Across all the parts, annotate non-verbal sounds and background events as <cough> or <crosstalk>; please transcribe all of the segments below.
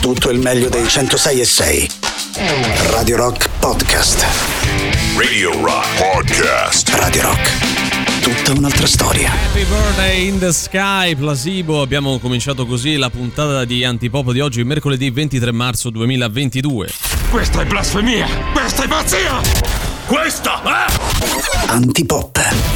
tutto il meglio dei 106 e 6. Radio Rock Podcast. Radio Rock Podcast. Radio Rock. Tutta un'altra storia. Happy Birthday in the Sky, Placebo. Abbiamo cominciato così la puntata di Antipop di oggi, mercoledì 23 marzo 2022. Questa è blasfemia! Questa è pazzia! Questa è... Antipop.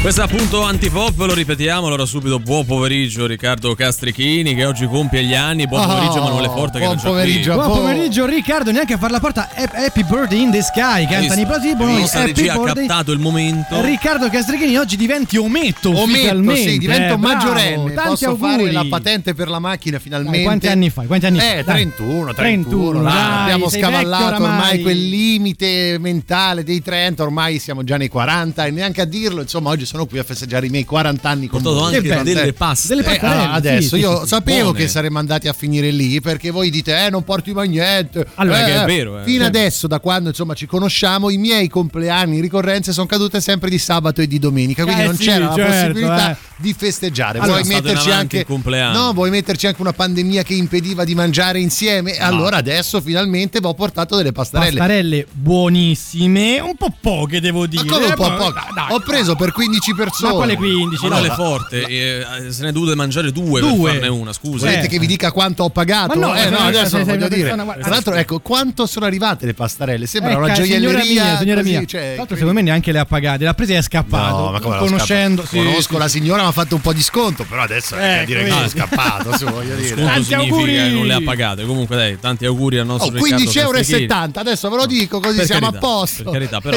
Questo è appunto Antipop, lo ripetiamo, allora subito buon pomeriggio Riccardo Castrichini che oggi compie gli anni, buon pomeriggio Oh, Emanuele Forte che buon già pomeriggio. qui. Buon pomeriggio Riccardo, neanche a far la porta Hap- Happy Birthday in the Sky, cantano i Placebo, La nostra regia ha captato il momento. Riccardo Castrichini oggi diventi ometto Ometto, sì, divento eh, bravo, maggiorenne. Tanti Posso auguri. fare la patente per la macchina finalmente. Dai, quanti anni fai? Quanti anni eh, fai? Dai. 31, 31. 31, dai, dai, abbiamo scavallato vecchio ormai. oramai. quel limite mentale dei 30, ormai siamo già nei 40 e neanche a dirlo, insomma, oggi sono qui a festeggiare i miei 40 anni con Portato voi. anche Che bello. delle paste. Delle Eh, ah, adesso sì, io sì, sapevo buone. che saremmo andati a finire lì perché voi dite eh non porti mai niente Allora, Eh, che è vero, eh. fino adesso da quando insomma ci conosciamo i miei compleanni in ricorrenze sono cadute sempre di sabato e di domenica quindi Eh non sì, c'era certo, la possibilità eh. di festeggiare Allora, vuoi metterci anche no vuoi metterci anche una pandemia che impediva di mangiare insieme allora adesso finalmente vi ho portato delle pastarelle Pastarelle buonissime, un po' poche devo dire. ma come un po' Eh, dai. ho preso per 15 persone Ma quale 15? Emanuele No, Forte, eh, se ne è dovute mangiare due, Due. per farne una, scusa. Volete Eh. che vi dica quanto ho pagato? Ma no, eh, no, adesso non voglio dire. persona- Tra l'altro, ecco, quanto sono arrivate le pastarelle? Sembra una Ecco, gioielleria. signora mia, signora così, mia. cioè, Tra l'altro, secondo me neanche le ha pagate. L'ha presa e è scappato. No, ma come Conoscendo, sì, Conosco sì, la signora, mi ha fatto un po' di sconto, però adesso è Ecco, a dire che sono scappato, voglio dire. Tanti auguri! non le ha pagate. Comunque, dai, tanti auguri al nostro Oh, Riccardo 15,70 euro, adesso ve lo dico così siamo a posto. Per carità, <laughs> però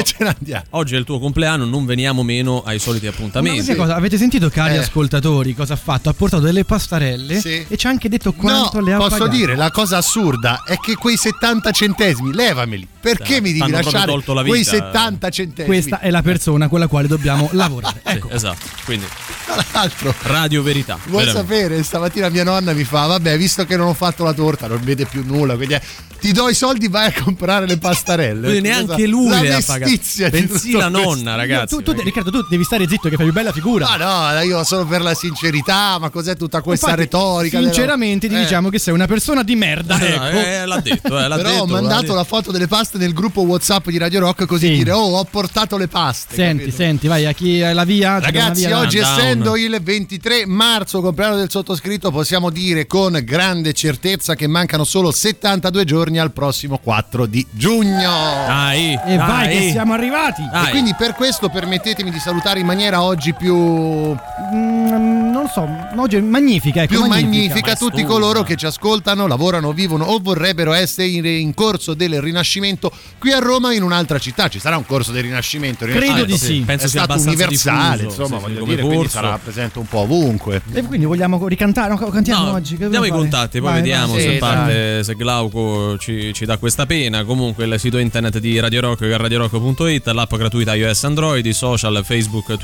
oggi è il tuo compleanno, non veniamo meno ai soliti Ma appuntamenti. questa cosa, avete sentito, cari Eh. ascoltatori, cosa ha fatto? Ha portato delle pastarelle Sì. e ci ha anche detto quanto no, le ha posso pagate. dire, la cosa assurda è che quei 70 centesimi, levameli. Perché Dai, mi devi lasciare tolto la quei vita. 70 centesimi? Questa è la persona con la quale dobbiamo <laughs> lavorare. Sì, Ecco. esatto. Quindi, Tra l'altro, radio verità. Vuoi veramente. sapere? Stamattina mia nonna mi fa: Vabbè, visto che non ho fatto la torta, non vede più nulla. Quindi eh, ti do i soldi, vai a comprare le pastarelle. Quindi neanche lui la le ha di Bensì la nonna, ragazzi. Tu, tu, Riccardo, tu devi stare zitto che fai più bella figura. Ma no, io sono per la sincerità, ma cos'è tutta questa Infatti, retorica? della- Sinceramente, ti Eh. diciamo che sei una persona di merda. <laughs> Eh, ecco. eh, l'ha detto, eh, l'ha <laughs> Però detto, ho mandato la foto delle paste nel gruppo WhatsApp di Radio Rock così Sì. dire: Oh, ho portato le paste. Senti, capito? senti, vai a chi è la via. Ragazzi, via, oggi Down. essendo il 23 marzo, compleanno del sottoscritto, possiamo dire con grande certezza che mancano solo 72 giorni al prossimo 4 di giugno. Dai, E vai, dai. che siamo arrivati. Dai. E quindi per questo permettetemi di salutare in maniera oggi più, Mm, non so, oggi è magnifica. Ecco, più magnifica maestosa. tutti coloro che ci ascoltano, lavorano, vivono o vorrebbero essere in, in corso del Rinascimento qui a Roma in un'altra città. Ci sarà un corso del Rinascimento? Il Credo Rinascimento di sì. Penso è sia stato universale, diffuso, insomma, sì, voglio dire, quindi corso. sarà presente un po' ovunque. E quindi vogliamo ricantare? No, cantiamo No, oggi. Che diamo i contatti, poi Vai, vediamo vai. se Sì, parte, se Glauco ci, ci dà questa pena. Comunque il sito internet di Radio Rock che è radiorock.it, l'app gratuita iOS Android, i social, Facebook, Twitter,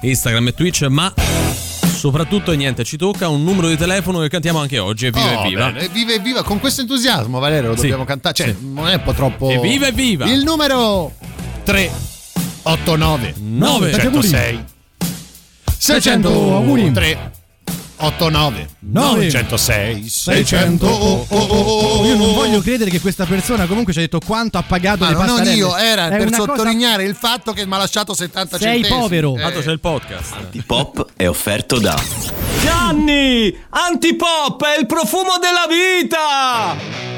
Instagram e Twitch, ma soprattutto niente, ci tocca un numero di telefono che cantiamo anche oggi. Evviva Oh, evviva! bene, Viva e viva, con questo entusiasmo Valerio lo Sì, dobbiamo cantare, cioè sì. non è un po' troppo... Evviva evviva! Il numero 389 Nove. 106 600 auguri. 3 89 Nove. 106 600 600 oh, oh, oh, oh, Io non voglio credere che questa persona comunque ci ha detto quanto ha pagato Ma le non pastarelle. io, era È per una cosa- sottolineare il fatto che mi ha lasciato 70 Sei centesimi. povero. Eh. Tanto c'è il podcast. Pop è offerto da Gianni! Antipop è il profumo della vita!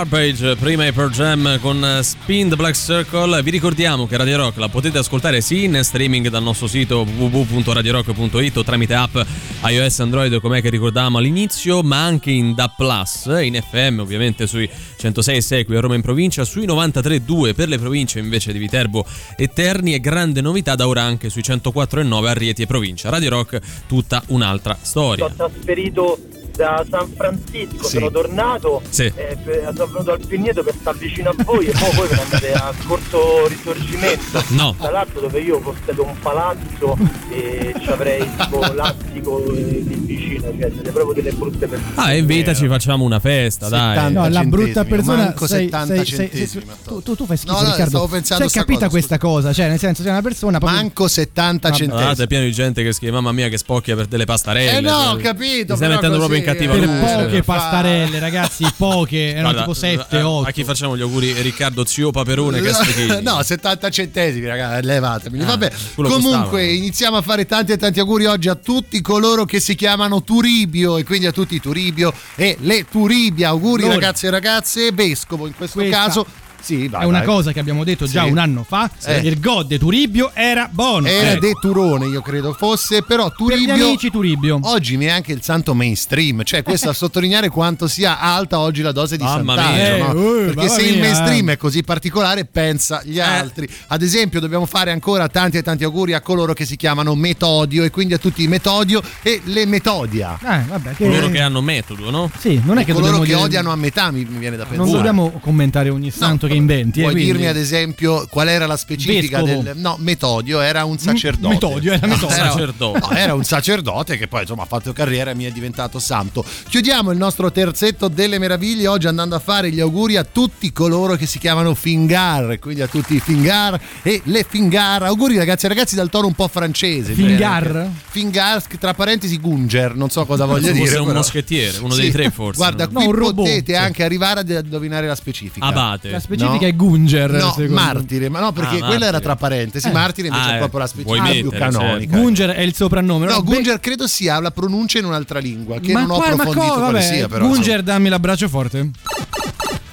Garbage, prima Per Jam con Spin the Black Circle. Vi ricordiamo che Radio Rock la potete ascoltare sì in streaming dal nostro sito www.radiorock.it o tramite app iOS Android come che ricordavamo all'inizio, ma anche in DAP Plus, in FM ovviamente sui 106.6 qui a Roma in provincia, sui 93.2 per le province invece di Viterbo e Terni e grande novità da ora anche sui 104.9 a Rieti e provincia. Radio Rock tutta un'altra storia. Sono trasferito da San Francisco, Sì. sono tornato, Sì. eh, per- sono venuto al Pigneto per stare vicino a voi e poi voi ve ne andate a Corso Risorgimento. No. Tra l'altro dove io possiedo un palazzo e ci avrei tipo l'attico eh, lì vicino, cioè siete proprio delle brutte persone. Ah, invitaci, facciamo una festa, dai. 70 No, la brutta persona manco sei, 70 sei- centesimi, sei- tu, tu, tu fai schifo No, no, Riccardo stavo pensando sta capita cosa, questa cosa Cioè nel senso sei una persona proprio- Manco 70 Vabbè. centesimi. Guardate, è pieno di gente che scrive: Mamma mia, che spocchia per delle pastarelle. Eh no, ho Cioè, capito, Mi stai mettendo proprio in cattiva per luce. poche pastarelle ragazzi poche erano Guarda, tipo 7 eh, 8 A chi facciamo gli auguri? Riccardo Zio Paperone <laughs> no, 70 centesimi, ragazzi, levatemeli. Ah, Vabbè, comunque costava. iniziamo a fare tanti e tanti auguri oggi a tutti coloro che si chiamano Turibio e quindi a tutti Turibio e le Turibia. Auguri Allora. ragazzi e ragazze, vescovo in questo Questa caso. Sì, vai, è una vai. cosa che abbiamo detto già Sì. un anno fa Eh. il god de Turibio era buono Era Ecco. De Turone, io credo fosse, però per gli Turibio amici Turibio oggi neanche il santo mainstream, cioè questo a <laughs> sottolineare quanto sia alta oggi la dose di Mamma santaggio, mia. no? Eh, eh, perché se il mia, mainstream eh. è così particolare pensa gli altri. Ad esempio dobbiamo fare ancora tanti e tanti auguri a coloro che si chiamano Metodio e quindi a tutti i Metodio e le Metodia. eh, vabbè, che- Coloro che hanno metodo, no? sì non è E che coloro che dire- odiano a metà mi, mi viene da pensare. non dobbiamo commentare ogni santo che inventi eh, Puoi quindi- dirmi ad esempio qual era la specifica Vescovo. del no, Metodio era un sacerdote. Metodio, era Metodio. Era- Sacerdote. no, era un sacerdote che poi insomma ha fatto carriera e mi è diventato santo. Chiudiamo il nostro terzetto delle meraviglie oggi andando a fare gli auguri a tutti coloro che si chiamano Fingar, quindi a tutti i Fingar e le Fingar. Auguri ragazzi, ragazzi dal tono un po' francese. Fingar? Fingar, tra parentesi Gunger, non so cosa voglia Forse dire. un però- moschettiere, uno dei Sì. tre forse. Guarda, no? qui No, potete anche arrivare ad indovinare la specifica. Abate. la specifica No. è Gunger No, martire, ma no, perché Ah, quella era tra parentesi. Eh. Martire invece Ah, è proprio la specifica più mettere, canonica. Gunger è il soprannome No, Beh, Gunger credo sia la pronuncia in un'altra lingua, che ma non ho qua- ma approfondito co- vabbè, sia, però. Gunger dammi l'abbraccio forte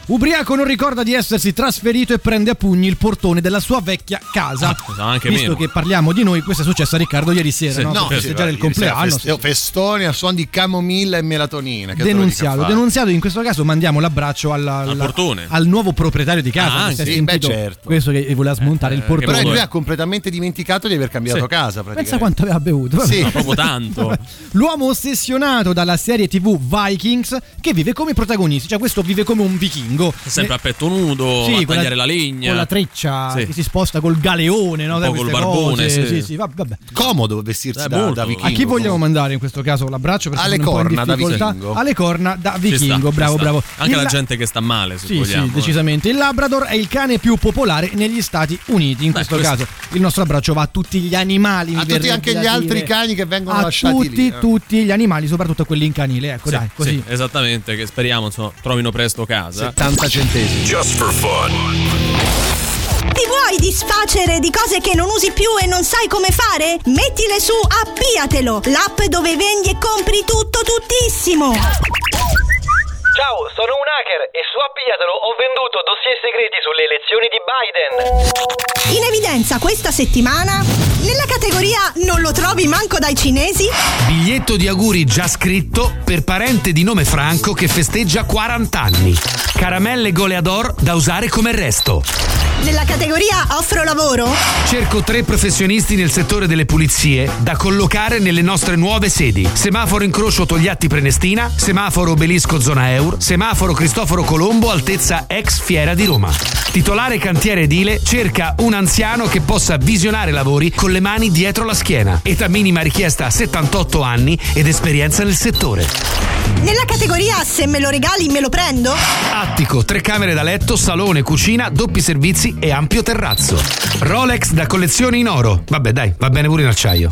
Ubriaco non ricorda di essersi trasferito e prende a pugni il portone della sua vecchia casa. Ah, anche Visto meno. che parliamo di noi, questo è successo a Riccardo ieri sera, Sì. no? No, per sì, festeggiare il ieri sera compleanno. feste- oh, festoni a suon di camomilla e melatonina. che denunziato, denunziato. In questo caso mandiamo l'abbraccio alla- alla- portone. al nuovo proprietario di casa. Ah, sì, beh, certo. Questo che voleva smontare il Eh, portone. Però lui ha completamente dimenticato di aver cambiato Sì. casa. Pensa quanto aveva bevuto. Sì. Ma proprio tanto. <laughs> L'uomo ossessionato dalla serie TV Vikings che vive come protagonisti, cioè questo vive come un vichingo. Sempre a petto nudo, Sì, a con tagliare la legna. Con la treccia Sì. che si sposta col galeone, no? Un po' col barbone, cose. sì. sì, sì, va- vabbè. Comodo vestirsi Eh, da, da A chi vichingo. A chi vogliamo mandare in questo caso l'abbraccio? Perché Alle sono un po' in corna da vichingo. Alle corna da vichingo, sta, bravo, bravo. Anche Il la gente che sta male, se Sì, vogliamo. sì, eh. decisamente. Il Labrador è il cane più popolare negli Stati Uniti. In Beh, questo questo- caso, il nostro abbraccio va a tutti gli animali. A tutti anche gli altri cani che vengono a lasciati tutti, lì, eh. tutti gli animali, soprattutto quelli in canile. Ecco, Sì, dai, così. sì, esattamente, che speriamo insomma, trovino presto casa. 70 centesimi. Just for fun. Ti vuoi disfacere di cose che non usi più e non sai come fare? Mettile su Appiatelo, l'app dove vendi e compri tutto tuttissimo. Ciao, sono un hacker e su Appiatelo ho venduto dossier segreti sulle elezioni di Biden. In evidenza questa settimana, nella categoria Non lo trovi manco dai cinesi, Biglietto di auguri già scritto per parente di nome Franco che festeggia 40 anni. Caramelle Goleador da usare come resto. nella categoria Offro lavoro, Cerco tre professionisti nel settore delle pulizie da collocare nelle nostre nuove sedi. Semaforo incrocio Togliatti Prenestina, semaforo Obelisco Zona Eur, semaforo Cristoforo Colombo altezza ex Fiera di Roma. Titolare cantiere edile cerca un anziano che possa visionare lavori con le mani dietro la schiena. Età minima richiesta 78 anni ed esperienza nel settore. nella categoria Se me lo regali me lo prendo, Attico, tre camere da letto, salone, cucina, doppi servizi e ampio terrazzo. Rolex da collezione in oro. Vabbè, dai, va bene pure in acciaio.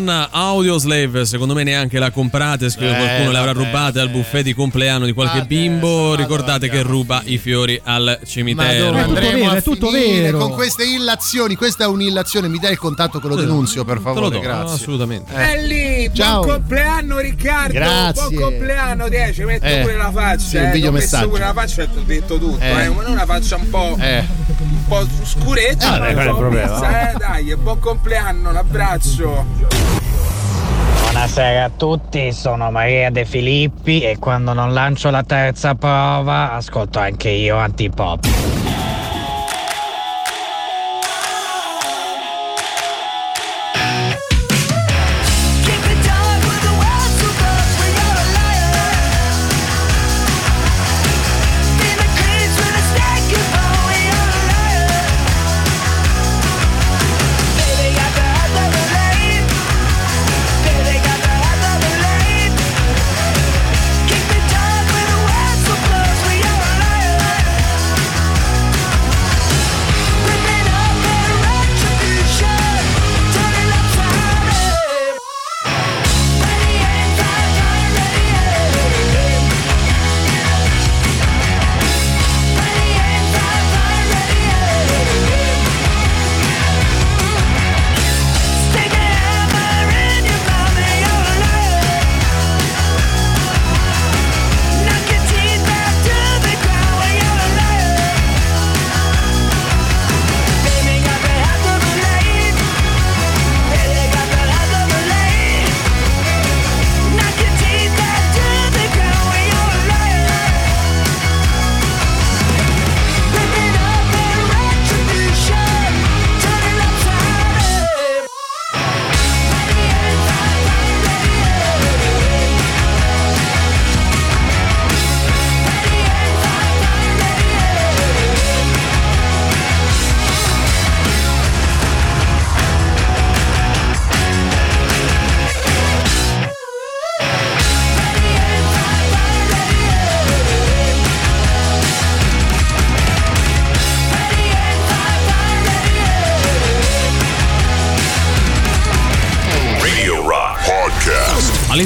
Stone Audio Slave, secondo me neanche la comprate, scrive Eh, qualcuno le avrà vabbè, rubate al buffet di compleanno di qualche Vabbè, bimbo. Ricordate che ruba i fiori al cimitero. È tutto andremo vero, è tutto vero. con queste illazioni? Questa è un'illazione, mi dai il contatto che lo denunzio per Te lo favore, do, grazie. assolutamente. Eh. E lì, Ciao. buon compleanno Riccardo, Grazie. buon compleanno 10, metto Eh, pure la faccia, sì, un eh, ho videomessaggio. messo pure la faccia e ti ho detto tutto, Eh. eh. ma non una faccia un po', Eh. Po' scuretta, Eh, vabbè, ma qual è il problema? eh, dai, buon compleanno, un abbraccio. Buonasera a tutti, sono Maria De Filippi e quando non lancio la terza prova ascolto anche io antipop.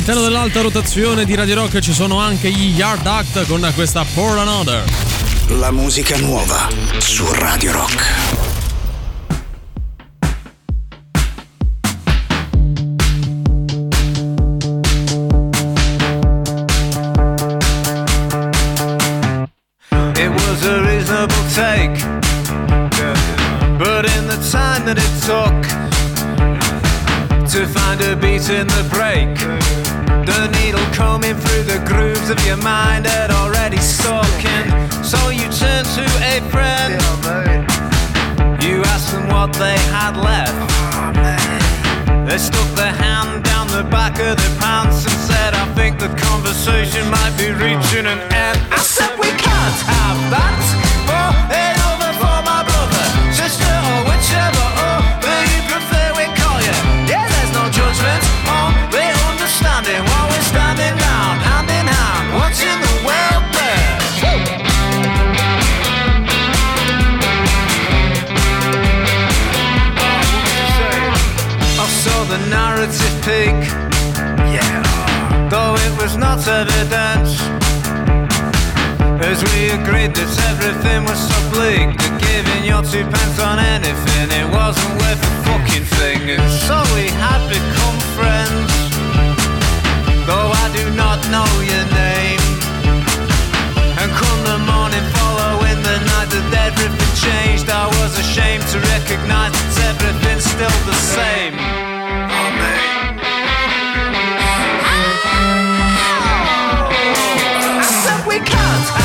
All'interno dell'alta rotazione di Radio Rock ci sono anche gli Yard Act con questa For Another. La musica nuova su Radio Rock. It was a reasonable take. But in the time that it took to find a beat in the break, the needle combing through the grooves of your mind had already stuck in. So you turned to a friend. You asked them what they had left. They stuck their hand down the back of their pants and said, I think the conversation might be reaching an end. I said, peak. Yeah. Though it was not evident. As we agreed that everything was so bleak That giving your two pence on anything It wasn't worth a fucking thing And so we had become friends Though I do not know your name And come the morning following the night that everything changed I was ashamed to recognize that everything's still the same cunt.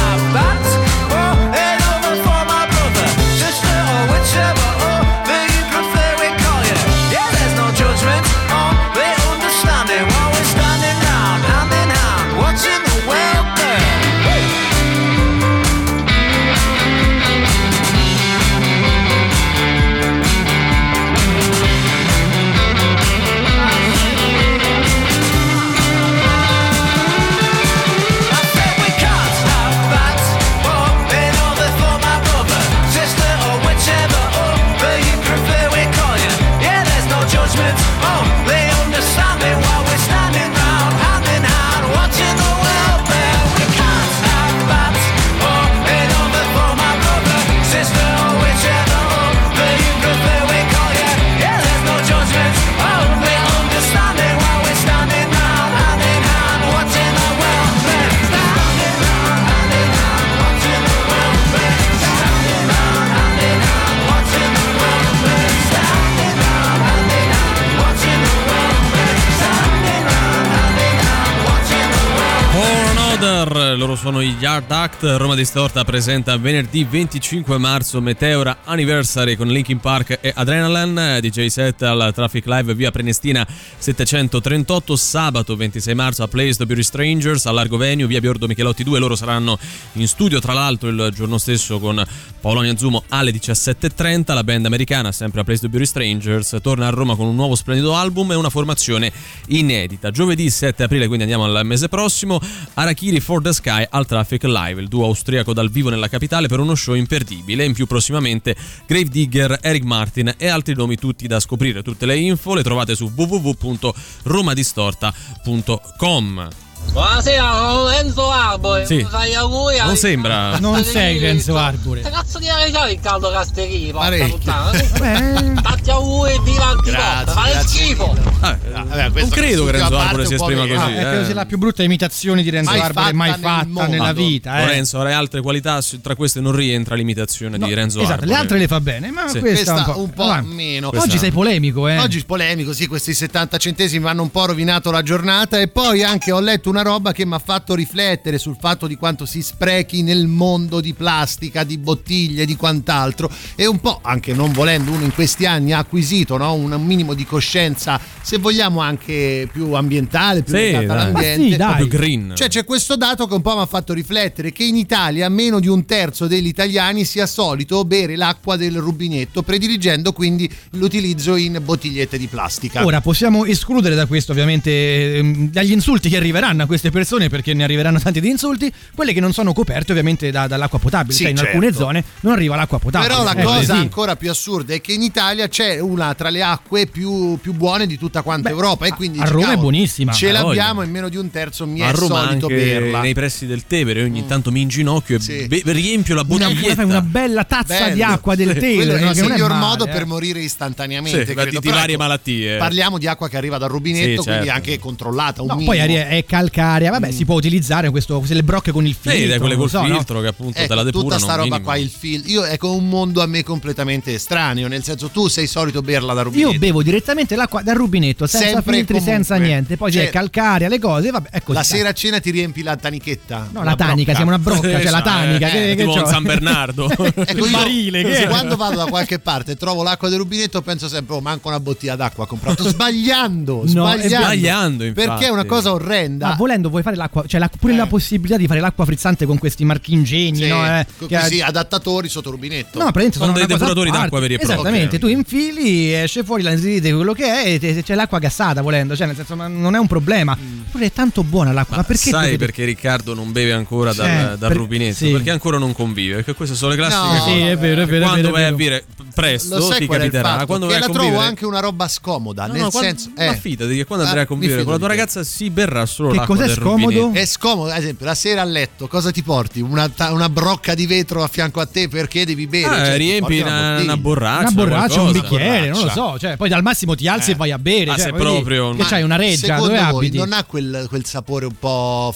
Yard Act. Roma Distorta presenta venerdì 25 marzo Meteora Anniversary con Linkin Park e Adrenaline. DJ set al Traffic Live via Prenestina 738. Sabato 26 marzo a Place the Beauty Strangers a Largo Venue via Biordo Michelotti 2. Loro saranno in studio tra l'altro il giorno stesso con Paolo Zumo alle 17.30. La band americana, sempre a Place the Beauty Strangers, torna a Roma con un nuovo splendido album e una formazione inedita. Giovedì 7 aprile, quindi andiamo al mese prossimo. Arachiri for the Sky al Traffic Live, il duo austriaco dal vivo nella capitale per uno show imperdibile. In più prossimamente Gravedigger, Eric Martin e altri nomi tutti da scoprire. Tutte le info le trovate su www.romadistorta.com. Buonasera, sono Enzo Arbore. Sì. Fai auguri Non sembra. Non sei Renzo Arbore. Che cazzo di avete Riccardo Castellini? Porca Parecchio. puttana. Tanti auguri, viva Antipop. Fare grazie schifo. Ah, Vabbè, questo non credo che Renzo Arbore si esprima così. Ah, è eh. sia la più brutta imitazione di Renzo Mai Arbore mai fatta nella vita. Eh. Lorenzo, avrai altre qualità, tra queste non rientra l'imitazione No, di Renzo esatto, Arbore. le altre le fa bene, ma Sì. questa, Questa un un po', meno. Oggi sei polemico, eh. Oggi polemico, sì, questi 70 centesimi hanno un po' rovinato la giornata e poi anche ho letto una roba che mi ha fatto riflettere sul fatto di quanto si sprechi nel mondo di plastica, di bottiglie, di quant'altro e un po', anche non volendo, uno in questi anni ha acquisito no, un minimo di coscienza, se vogliamo anche più ambientale, più Sì, all'ambiente. Sì, dai. Green. Cioè c'è questo dato che un po' mi ha fatto riflettere che in Italia meno di un terzo degli italiani sia solito bere l'acqua del rubinetto, prediligendo quindi l'utilizzo in bottigliette di plastica. Ora possiamo escludere da questo ovviamente ehm, dagli insulti che arriveranno a queste persone perché ne arriveranno tanti di insulti, quelle che non sono coperte ovviamente da- dall'acqua potabile, Sì, cioè in certo. alcune zone non arriva l'acqua potabile. Però la Eh, cosa sì. ancora più assurda è che in Italia c'è una tra le acque più, più buone di tutta quanta Beh, Europa e quindi a dici, Roma è "Cavolo, buonissima." Ce l'abbiamo in meno di un terzo, mi a è Roma solito anche berla. nei pressi del Tevere ogni tanto mi inginocchio e Sì. be- riempio la una, bottiglietta. fai una bella tazza Bello. di acqua del Quello è il è miglior modo eh. per morire istantaneamente. Sì, credo. di- varie ecco, malattie. Parliamo di acqua che arriva dal rubinetto, quindi certo. anche controllata. Un No, poi è è calcarea, vabbè, si può utilizzare questo, se le brocche con il filtro. Sì, quelle col so, no? filtro che appunto te Ecco, la depurano. tutta sta roba minimo. qua, il fil. Io ecco un mondo a me completamente estraneo, nel senso tu sei solito berla da rubinetto. Io bevo direttamente l'acqua dal rubinetto, senza Sempre filtri, comunque. senza niente. Poi Cioè, c'è calcarea, le cose, vabbè, così. La sera a cena ti riempi la tanichetta. No, la tanica, brocca. siamo una brocca, cioè la tanica. Eh, che, che tipo c'ho? un San Bernardo. <laughs> Ecco, il barile, che quando vado da qualche parte e trovo l'acqua del rubinetto penso sempre oh manco una bottiglia d'acqua ho comprato sbagliando No, sbagliando, sbagliando, perché è una cosa orrenda volendo vuoi fare l'acqua, cioè la- pure Eh. la possibilità di fare l'acqua frizzante con questi marchingegni, Sì, no? Eh, così adattatori sotto rubinetto No, praticamente Sono sono, dei depuratori d'acqua veri e propri. Esattamente, Ok. tu infili, esce fuori l'anidride, quello che è, e te- c'è l'acqua gassata volendo, cioè nel senso ma non è un problema. Pure è tanto buona l'acqua, ma, perché Sai perché Riccardo non beve ancora dal, Eh, dal per- rubinetto? sì. Perché ancora non convive. Perché queste sono le classiche No, cose. Sì, è vero, è vero, è Quando vai a bere presto ti capiterà. Quando vai la a trovo convivere anche una roba scomoda nel senso ma eh. fidati che quando Ah, andrai a convivere con la tua di ragazza si berrà solo Che l'acqua cos'è del scomodo? rubinetto. è scomodo, ad esempio, la sera a letto cosa ti porti? Una, una brocca di vetro a fianco a te perché devi bere? Ah, Cioè, riempi una, bottiglia. una borraccia. una borraccia, un bicchiere, non lo so, cioè, poi dal massimo ti alzi Eh. e vai a bere. Ah, cioè, se proprio- Che Ma c'hai una reggia, dove voi abiti? non ha quel, quel sapore un po'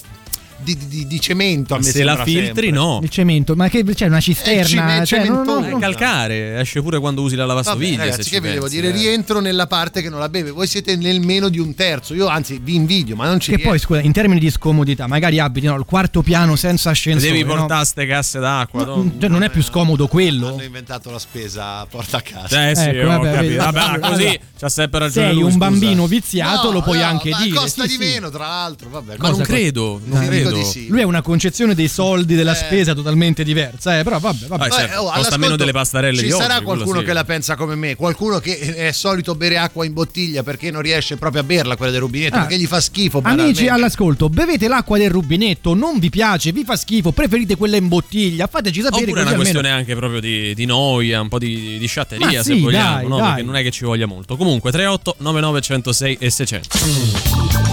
di, di- di cemento a me Se la filtri, sempre. no. Il cemento, ma che c'è una cisterna? cime- cioè, no, no, cementone. no. È calcare, esce pure quando usi la lavastoviglie. ragazzi, che vi devo dire? eh. Rientro nella parte che non la beve. Voi siete nel meno di un terzo. Io, anzi, vi invidio, ma non ci Che poi, riesco. scusa, in termini di scomodità, magari abiti no, il quarto piano senza ascensore. Devi no? portare ste casse d'acqua. No, no? cioè, non è più scomodo quello. Hanno inventato la spesa porta a casa. Eh sì, Ecco, ho vabbè. Vabbè, così c'ha sempre ragione Sei lui, un bambino viziato, No, lo puoi no, anche ma dire. costa sì, di meno, tra l'altro. Vabbè, Ma non credo, non credo. Di sì. Lui ha una concezione dei soldi, della spesa totalmente diversa, eh, però vabbè, vabbè. Vabbè, certo, oh, costa meno delle pastarelle Ci di oggi, sarà quello qualcuno sì. che la pensa come me, qualcuno che è solito bere acqua in bottiglia perché non riesce proprio a berla quella del rubinetto, Ah. perché gli fa schifo. Amici all'ascolto, bevete l'acqua del rubinetto, non vi piace, vi fa schifo, preferite quella in bottiglia, fateci sapere Oppure è una almeno... questione anche proprio di, di noia, un po' di, di sciatteria Ma se sì, vogliamo, dai, no? dai. perché non è che ci voglia molto. Comunque 38 99 106 e 600. And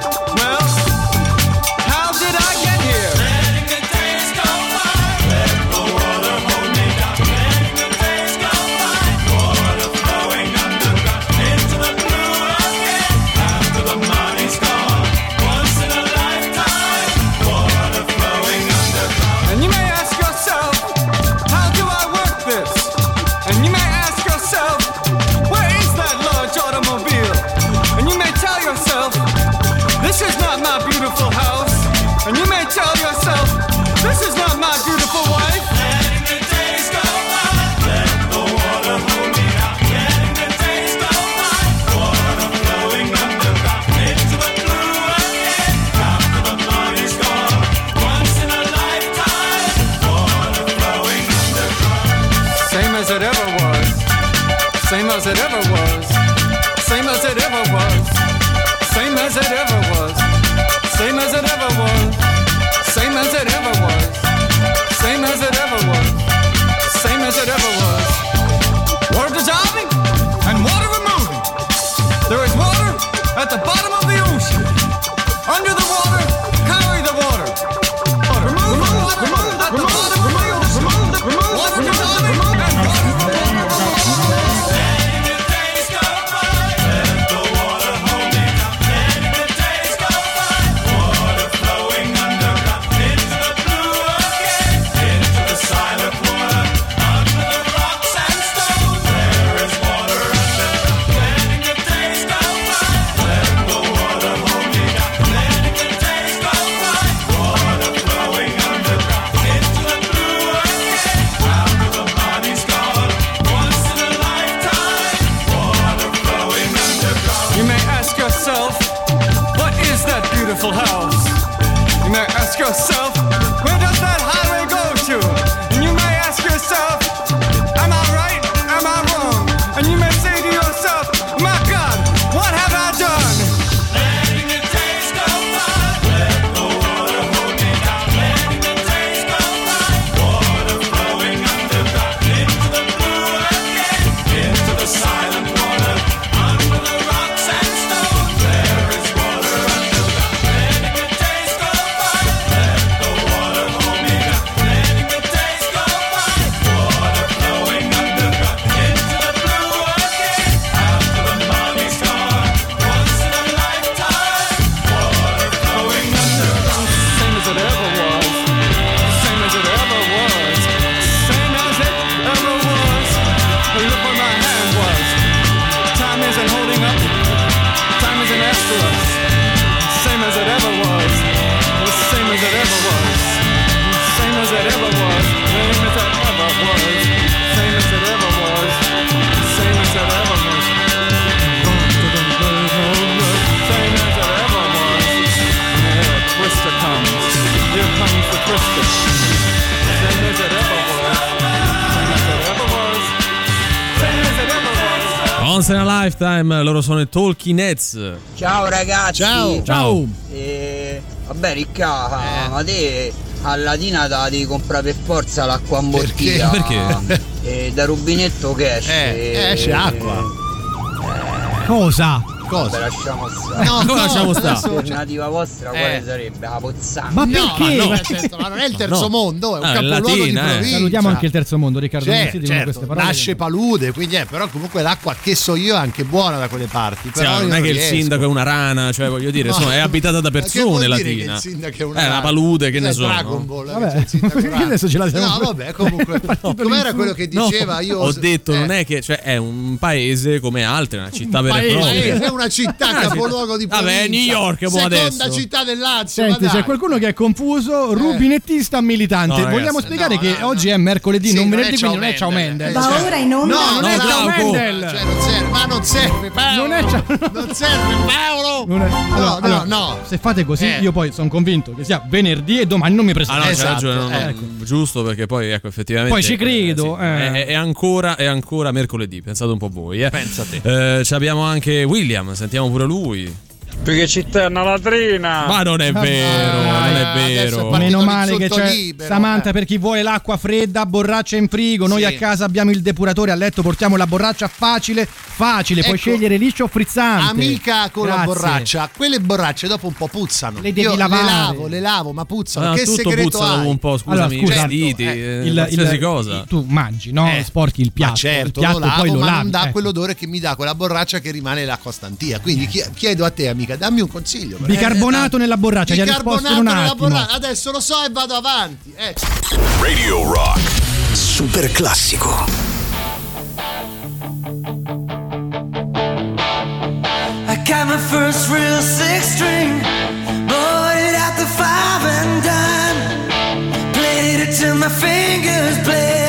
Lifetime, loro sono i Talking Heads. Ciao ragazzi. Ciao. Ciao. Eh, vabbè Ricca, ma te a Latina te la devi comprare per forza l'acqua in bottiglia. Perché? E da rubinetto che esce? Eh, esce acqua. Cosa? Cosa? lasciamo stare. No, Come lasciamo stare? L'alternativa vostra quale Eh. sarebbe? La pozzanghera. Ma No, perché? ma, no, Ma- nel senso, ma non è il terzo No. mondo, è un Ah, è capoluogo Latina, di eh. provincia. Salutiamo anche il terzo mondo, Riccardo Certo, certo, queste parole. nasce palude, quindi è, però comunque l'acqua che so io è anche buona da quelle parti. Sì, Però io non è che il sindaco è una rana, cioè voglio dire, No. insomma, è abitata da persone latina. il sindaco è una Eh, una rana? palude, che ne so. Dragon no? Ball, Vabbè, rana. <laughs> adesso ce la siamo No, vabbè, comunque. <laughs> come era quello che No, diceva io Ho detto, non è che cioè, è un paese come altre, una città vera e propria. Una città Ah, capoluogo di provincia. Vabbè, New York, boh, Seconda adesso. città del Lazio. Senti, c'è qualcuno che è confuso, rubinettista militante. No, ragazzi. Vogliamo spiegare No, che no, no. oggi è mercoledì, Sì, non venerdì, quindi non è Ciao Mendel. Mendel. Va ora in onda. No, non No, è Ciao Mendel. Cioè, non serve, ma non serve, Paolo. Non è Ciao- Non serve, Paolo. Non è- No, allora, no. Se fate così, Eh. io poi sono convinto che sia venerdì e domani non mi Ah presento. no, c'è Esatto, ragione, no, no, ecco. giusto perché poi ecco effettivamente Poi ci credo, eh. È, ancora, è ancora mercoledì, pensate un po' voi. Eh. Pensa te. Eh, ci abbiamo anche William, sentiamo pure lui. Perché ci sta una latrina. Ma non è vero, non è vero. Meno male che c'è libero, Samantha per chi vuole l'acqua fredda, borraccia in frigo. Noi Sì. a casa abbiamo il depuratore, a letto portiamo la borraccia facile, facile. Puoi Ecco, scegliere liscio o frizzante. Amica con la Grazie. borraccia, quelle borracce dopo un po' puzzano. Le devi Io lavare. le lavo, le lavo, ma puzzano. Ah, che tutto segreto puzza dopo hai? un po', scusami, Allora, scusa, i vestiti, certo, eh, Il- qualsiasi il- cosa. Tu mangi, no? Eh, Sporchi il piatto. Ma certo, il piatto lo lavo, poi lo ma lavi. non dà ecco. quell'odore che mi dà quella borraccia che rimane l'acqua stantia. Quindi chi- chiedo a te, amica, dammi un consiglio. Bicarbonato nella borraccia, ti ha risposto in Bicarbonato un nella borraccia. Adesso lo so e vado avanti. Eh. Radio Rock. Super classico. I got my first real six string, bought it at the five and dime. Played it till my fingers bled.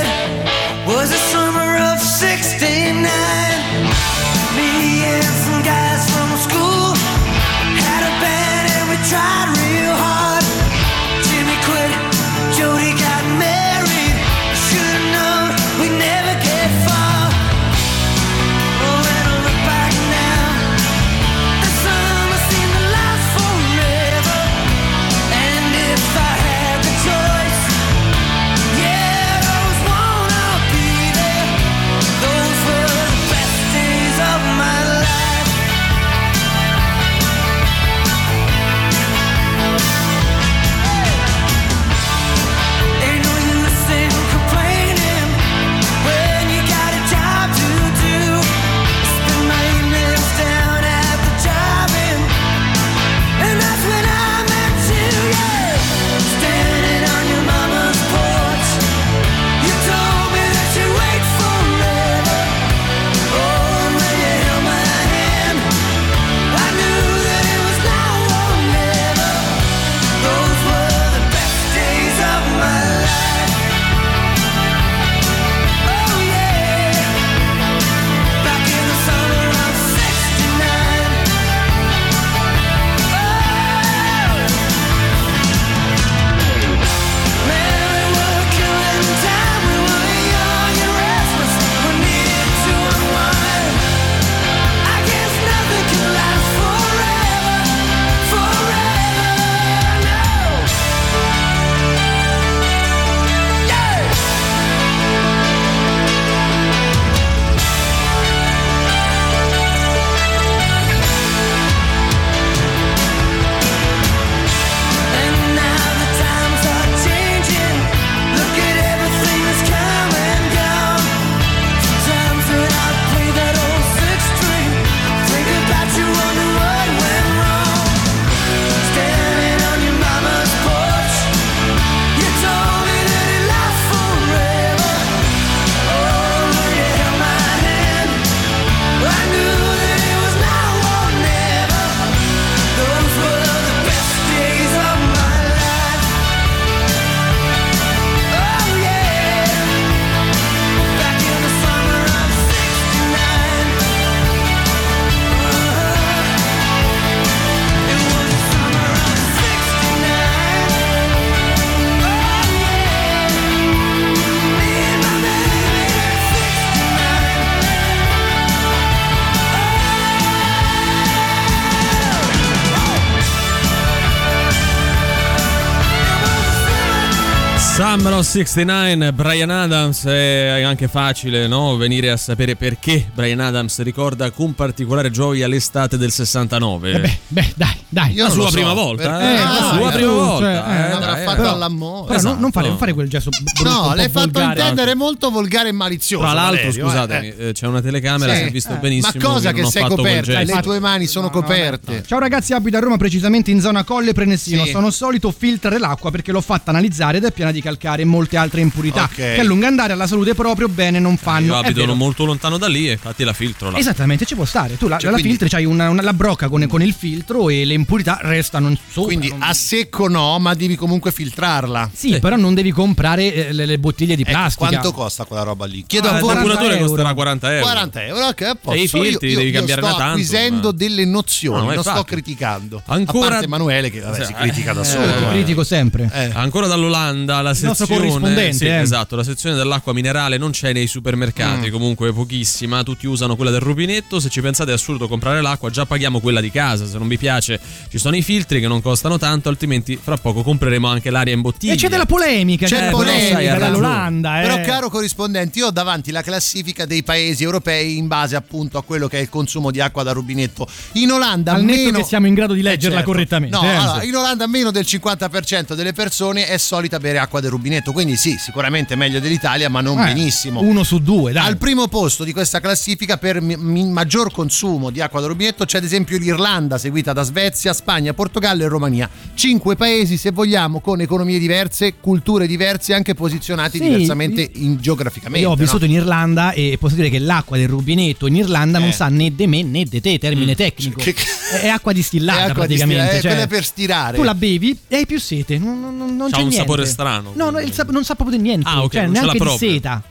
Summer of 69, Brian Adams, è anche facile no? venire a sapere perché Brian Adams ricorda con particolare gioia l'estate del 69. Eh beh, beh, dai, dai. la sua so, prima volta, perché- eh? Ah, la sua prima volta. cioè, eh, eh, Avrà fatto eh. all'amore. Però non, non fare, non fare quel gesto brutto, No, l'hai fatto volgare. intendere molto volgare e malizioso. Tra l'altro, Valerio, scusatemi, eh. eh, c'è una telecamera, Sì. si è visto Eh, benissimo. Ma cosa che che sei coperta? Le tue mani sono coperte. Ciao ragazzi, abito a Roma, precisamente in zona Colle Prenesino. Sì. Sono solito filtrare l'acqua perché l'ho fatta analizzare ed è piena di calcare e molte altre impurità Ok. che a lungo andare alla salute proprio bene non fanno. Io abito molto lontano da lì e infatti la filtro là. Esattamente, ci può stare. Tu la, Cioè, la quindi- filtri, c'hai una, una- la brocca con, con il filtro e le impurità restano sopra. Quindi non- a secco no, ma devi comunque filtrarla. Sì, però non devi comprare eh, le, le bottiglie di Ecco, plastica. quanto costa quella roba lì? Chiedo Ah, a il voi. depuratore 40 costerà euro. 40 euro. 40 euro, ok, a posto. E i filtri io, devi io cambiarne sto tanto, acquisendo ma- delle nozioni, No, non sto criticando. Ancora- A parte Emanuele che vabbè, si Eh, critica da eh, solo. Io eh. critico sempre. Eh. Ancora dall'Olanda la Il nostro sezione corrispondente, sì, eh. esatto, la sezione dell'acqua minerale non c'è nei supermercati, Mm. comunque pochissima, tutti usano quella del rubinetto, se ci pensate è assurdo comprare l'acqua, già paghiamo quella di casa, se non vi piace ci sono i filtri che non costano tanto, altrimenti fra poco compreremo anche l'aria in bottiglia. E c'è della polemica, C'è della polemica, dall'Olanda. eh. Però, caro corrispondente, io ho davanti la classifica dei paesi europei in base appunto a quello che è il consumo di acqua da rubinetto. In Olanda, Al netto meno che siamo in grado di leggerla Eh, certo. correttamente. No, eh. allora, in Olanda meno del 50% delle persone è solita bere acqua del rubinetto, quindi sì, sicuramente meglio dell'Italia, ma non Eh, benissimo. Uno su due, dai. Al primo posto di questa classifica per mi- maggior consumo di acqua da rubinetto c'è ad esempio l'Irlanda, seguita da Svezia, Spagna, Portogallo e Romania. Cinque paesi, se vogliamo, con economie diverse, culture diverse, anche posizionati Sì, diversamente in- geograficamente. Io ho no? vissuto in Irlanda e posso dire che l'acqua del rubinetto in Irlanda non Eh. sa né de me né de te, termine tecnico. Che- È <laughs> è acqua distillata È acqua praticamente. distillata, è cioè, quella per stirare. Tu la bevi e hai più sete. Non, non- non- non c'è un niente. sapore strano. No, no, il non sa proprio di niente. Ah, ok, cioè, non neanche di seta.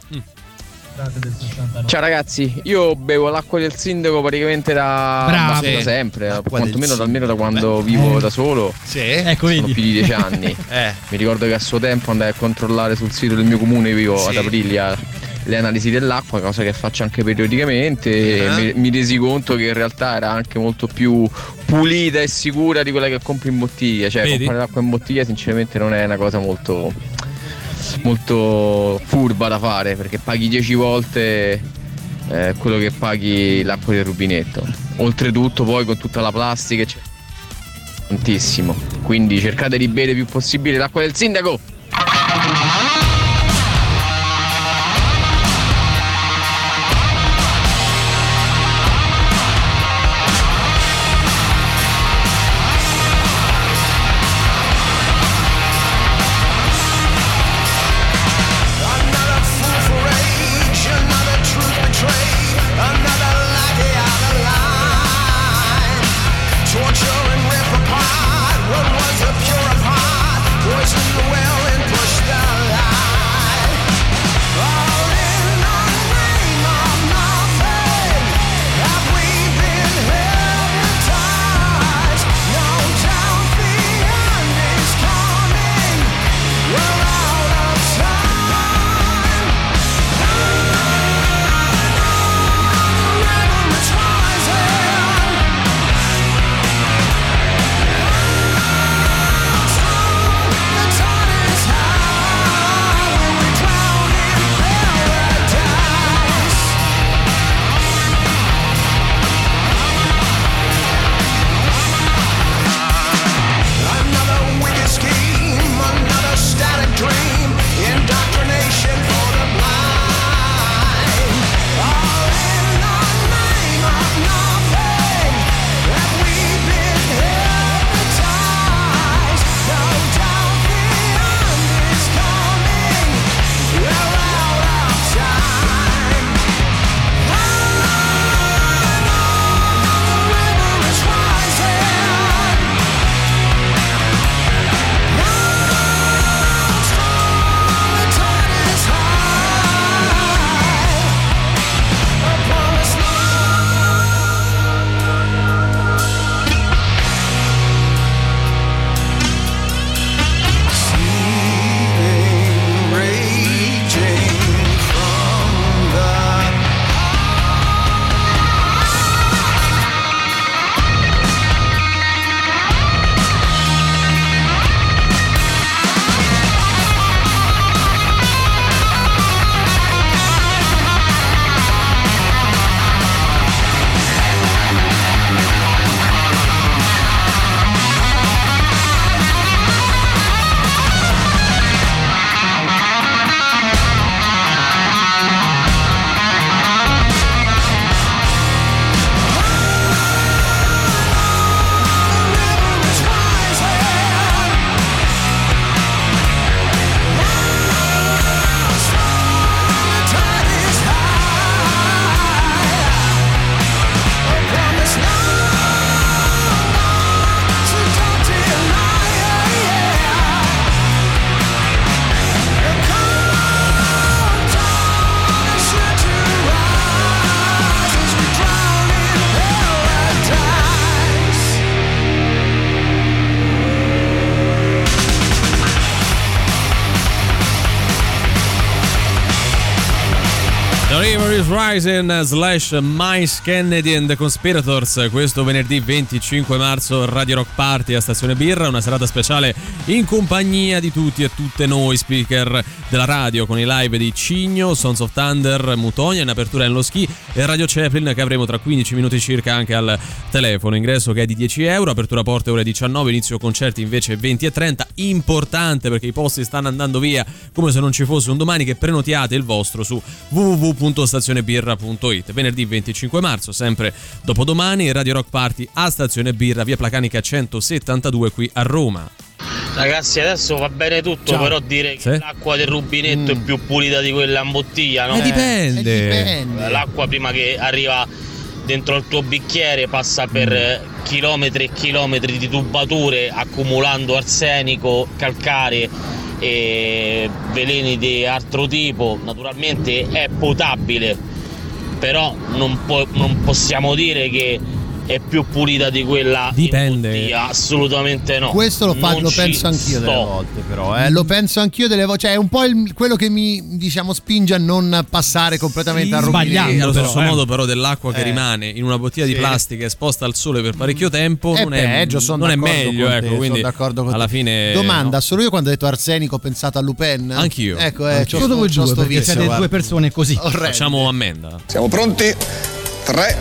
Ciao ragazzi, io bevo l'acqua del sindaco praticamente da, Bravo. da sempre, L'acqua quantomeno del almeno da quando vivo Eh. da solo. Sì. Ecco, Sono vedi. più di dieci anni. <laughs> Eh. Mi ricordo che a suo tempo andai a controllare sul sito del mio comune, vivo Sì. ad Aprilia, le analisi dell'acqua, cosa che faccio anche periodicamente. E mi, mi resi conto che in realtà era anche molto più pulita e sicura di quella che compri in bottiglia. Cioè, Vedi? comprare l'acqua in bottiglia, sinceramente, non è una cosa molto, molto furba da fare perché paghi 10 volte eh, quello che paghi l'acqua del rubinetto. Oltretutto, poi con tutta la plastica, c'è tantissimo. Quindi cercate di bere il più possibile l'acqua del sindaco. Arriba is Rising slash Mice Kennedy and the Conspirators questo venerdì 25 marzo Radio Rock Party a Stazione Birra una serata speciale in compagnia di tutti e tutte noi speaker della radio con i live di Cigno, Sons of Thunder, Mutonia in apertura nello ski e Radio Chaplin che avremo tra 15 minuti circa anche al telefono. Ingresso che è di 10 euro apertura porte ore 19 inizio concerti invece 20 e 30 importante perché i posti stanno andando via come se non ci fosse un domani che prenotiate il vostro su www.stazionebirra.it venerdì 25 marzo sempre dopodomani Radio Rock Party a Stazione Birra via Placanica 172 qui a Roma Ragazzi, adesso va bene tutto, Ciao. però dire che Sì? l'acqua del rubinetto è più pulita di quella in bottiglia, no? Eh, dipende. Eh, L'acqua prima che arriva dentro il tuo bicchiere passa per eh, chilometri e chilometri di tubature accumulando arsenico, calcare e veleni di altro tipo. Naturalmente è potabile, però non, po- non possiamo dire che è più pulita di quella Dipende. assolutamente no. Questo lo, fa- Non lo penso anch'io delle sto. volte, però. eh. Lo penso anch'io delle volte. Cioè, è un po' il- quello che mi diciamo spinge a non passare completamente al rubinetto. allo stesso eh. modo però dell'acqua che Eh. rimane in una bottiglia di Sì. plastica esposta al sole per parecchio tempo È non è, peggio, sono non è meglio con te, ecco sono quindi d'accordo con alla te. fine Domanda, no. solo io quando ho detto arsenico ho pensato a Lupin? Anch'io. Ecco, eh, Anch'io. voi sto- c'ho due, sto perché siete due persone così. facciamo ammenda Siamo pronti? 3,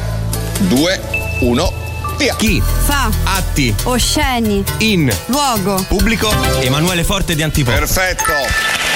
2, 1, via. Chi? Fa. Atti. Osceni. In. Luogo. Pubblico. Emanuele Forte di Antipop. Perfetto.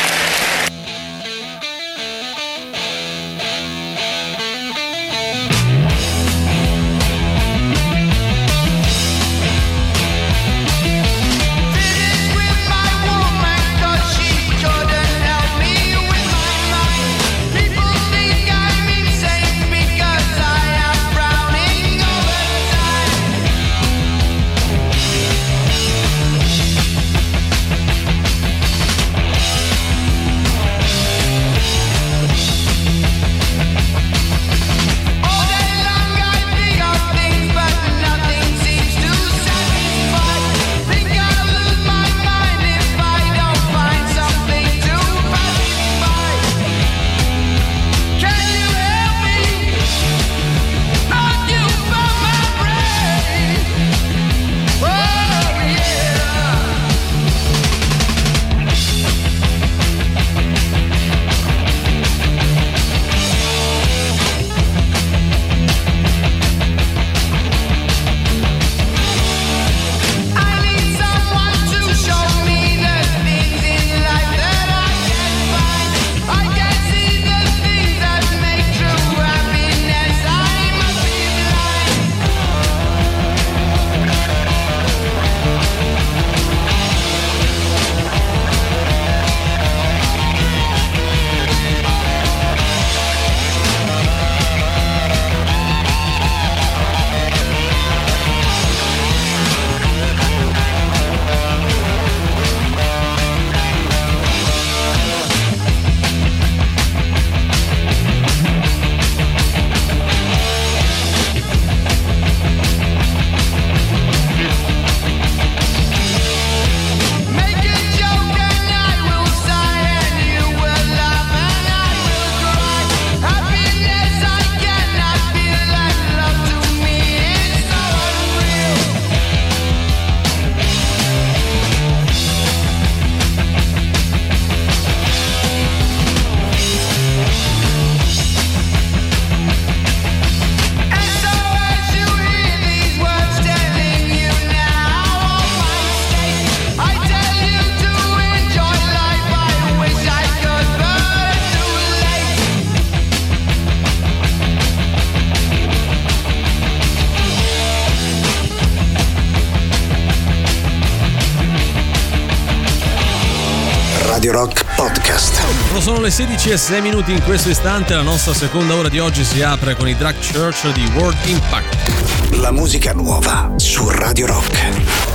Le 16 e 6 minuti in questo istante, la nostra seconda ora di oggi si apre con i Drag Church di World Impact. La musica nuova su Radio Rock.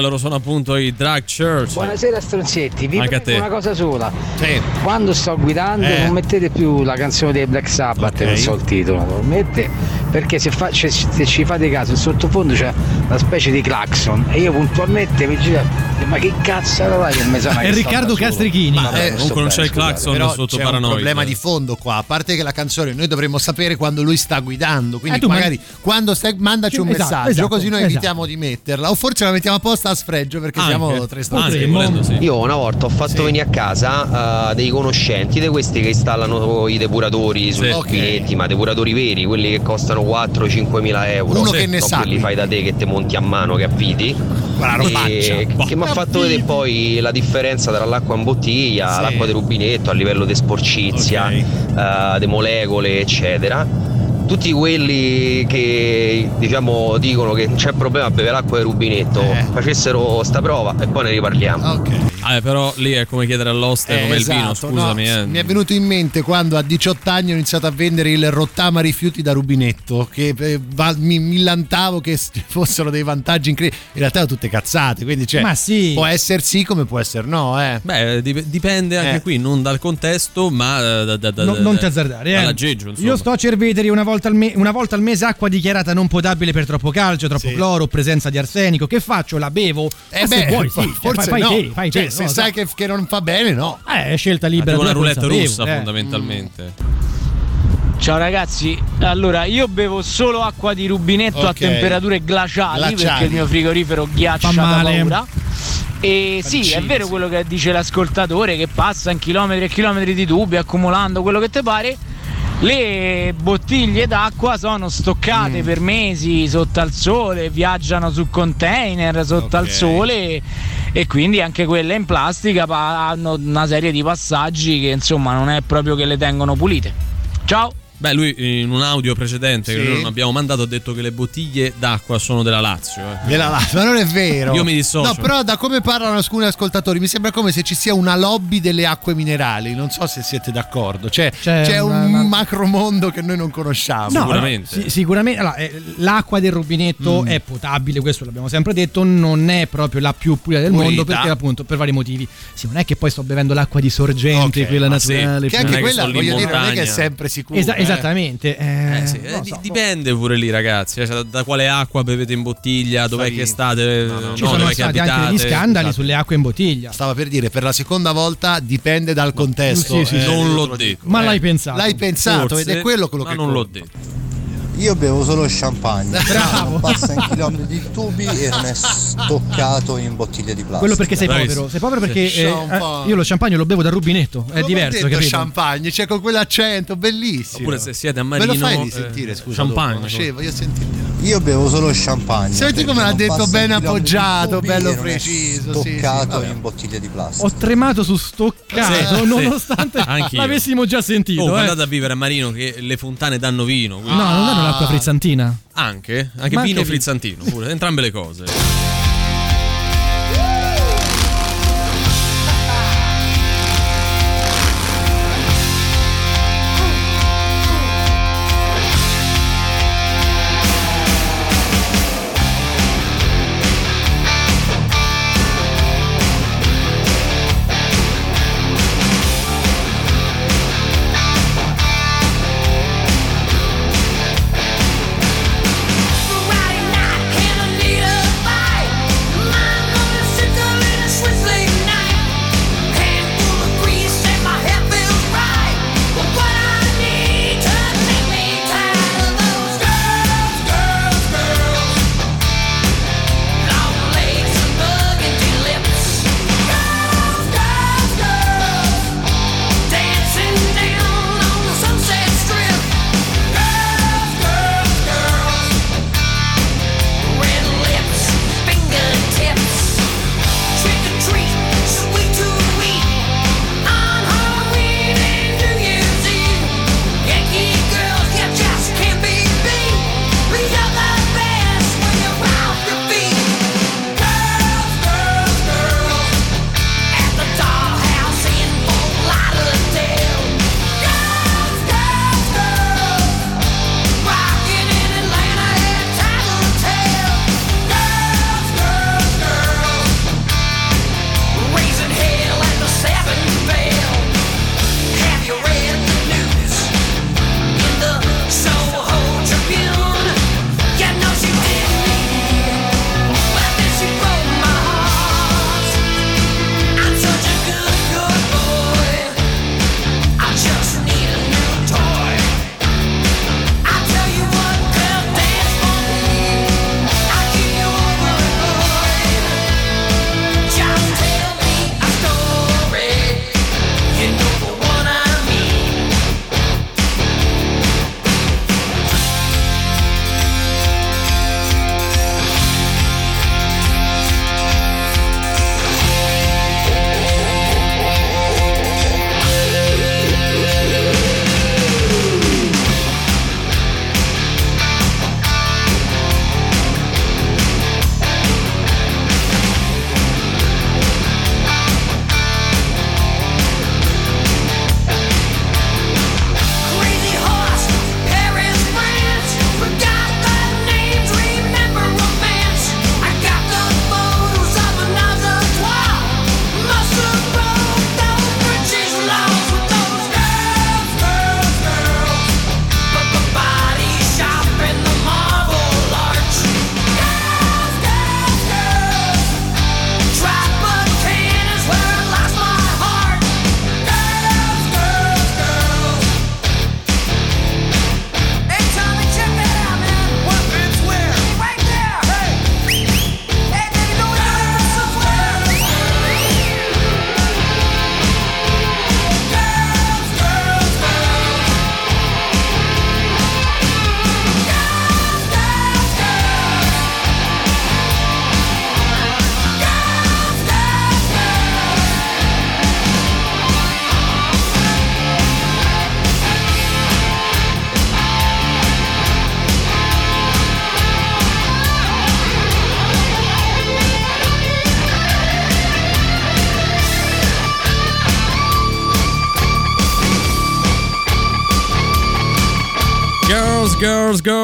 Loro sono appunto i Drag Church. Buonasera stronzetti, vi Anche prego una cosa sola. Quando sto guidando Eh. non mettete più la canzone dei Black Sabbath, Ok. non so il titolo, mette, perché se, fa- se- se ci fate caso il sottofondo c'è una specie di clacson e io puntualmente mi giro ma che cazzo era là che mi sa È Riccardo Castrichini. Ma, eh, comunque non c'è il clacson Però sotto c'è Paranoid. un problema di fondo qua. A parte che la canzone noi dovremmo sapere quando lui sta guidando. Quindi Eh, magari quando stai, mandaci un Esatto, messaggio, esatto, così noi esatto. evitiamo di metterla. O forse la mettiamo apposta a sfregio perché Anche. siamo tre volendo, sì. Io una volta ho fatto venire a casa eh, dei conoscenti di questi che installano i depuratori sui Sì. Ok. rubinetti, ma depuratori veri, quelli che costano 4-5 mila euro. Uno che ne non sa. quelli fai da te che te monti a mano, che avviti. E che mi ha fatto vedere poi la differenza tra l'acqua in bottiglia, Sì. l'acqua di rubinetto a livello di sporcizia, eh, di molecole, eccetera. Tutti quelli che diciamo dicono che non c'è problema a bere l'acqua di rubinetto, Eh. facessero sta prova e poi ne riparliamo. Ah, eh, però lì è come chiedere all'oste Eh, come il vino, esatto, scusami. no, eh. Mi è venuto in mente quando a 18 anni ho iniziato a vendere il rottama rifiuti da rubinetto, che eh, mi, mi lantavo che <laughs> fossero dei vantaggi incredibili. In realtà erano tutte cazzate, quindi cioè, Ma sì. può essere sì come può essere no. Eh. Beh, dip- dipende anche Eh. qui, non dal contesto, ma eh, da, da, da, No- da- non ti azzardare, eh. Io sto a Cerveteri una volta, al me- una volta al mese acqua dichiarata non potabile per troppo calcio, troppo cloro, presenza di arsenico. Che faccio? La bevo? Eh se beh, vuoi, sì, cioè, forse fai, fai no. te, fai Cioè, te, se no, sai che, che non fa bene, no. Eh, è scelta libera. tipo una roulette russa, eh. fondamentalmente. Ciao ragazzi, allora io bevo solo acqua di rubinetto a Ok. temperature glaciali, Glaciali. perché il mio frigorifero ghiaccia Fa da paura. E sì, è vero quello che dice l'ascoltatore che passa in chilometri e chilometri di tubi accumulando quello che ti pare. Le bottiglie d'acqua sono Mm. stoccate per mesi sotto al sole, viaggiano su container sotto al Ok. sole e quindi anche quelle in plastica hanno una serie di passaggi che insomma non è proprio che le tengono pulite. Ciao! Beh, lui in un audio precedente che Sì. noi non abbiamo mandato ha detto che le bottiglie d'acqua sono della Lazio. eh. Della Lazio, ma non è vero. Io mi dissocio. No, però da come parlano alcuni ascoltatori mi sembra come se ci sia una lobby delle acque minerali. Non so se siete d'accordo. Cioè, C'è c'è, una- un una- macro mondo che noi non conosciamo. No, Sicuramente. allora, sì, sicuramente. Allora, eh, l'acqua del rubinetto Mm. è potabile, questo l'abbiamo sempre detto, non è proprio la più pulita del Pulita. mondo perché appunto per vari motivi. Sì, non è che poi sto bevendo l'acqua di sorgente, Ok, quella sì, naturale. Che cioè- anche che quella, voglio dire, non è che è montagna. sempre sicuro. Esa-. Esattamente. eh, Eh sì, eh, non di- so, dipende pure lì, ragazzi. eh, cioè, da quale acqua bevete in bottiglia, dov'è Sai- che state, No, no, no, Ci dove sono stati abitate. anche degli scandali Esatto. sulle acque in bottiglia. Stava per dire, per la seconda volta dipende dal contesto. sì, sì, eh, sì. Non l'ho detto. Ma Eh, l'hai pensato? L'hai pensato Forse, ed è quello quello ma che non l'ho conta. detto. Io bevo solo champagne, <laughs> Bravo. non passa in chilometri di tubi e non è stoccato in bottiglie di plastica. Quello perché sei Bravissimo. povero. Sei povero perché Sì. eh, eh, io lo champagne lo bevo dal rubinetto. È Come diverso, detto capito? champagne, cioè con quell'accento bellissimo. Oppure se siete a Me Marino lo fai eh, risentire, scusa. champagne. dopo? Sì, voglio sentire. Io bevo solo champagne. Senti come l'ha detto ben appoggiato, bello preciso, sì, sì, Stoccato vabbè. in bottiglie di plastica. Ho tremato su stoccato, Sì, nonostante sì. L'avessimo già sentito. Oh, eh. andate a vivere a Marino che le fontane danno vino. quindi- No, non danno l'acqua frizzantina. Anche, anche Ma vino anche frizzantino, pure, entrambe le cose. <laughs>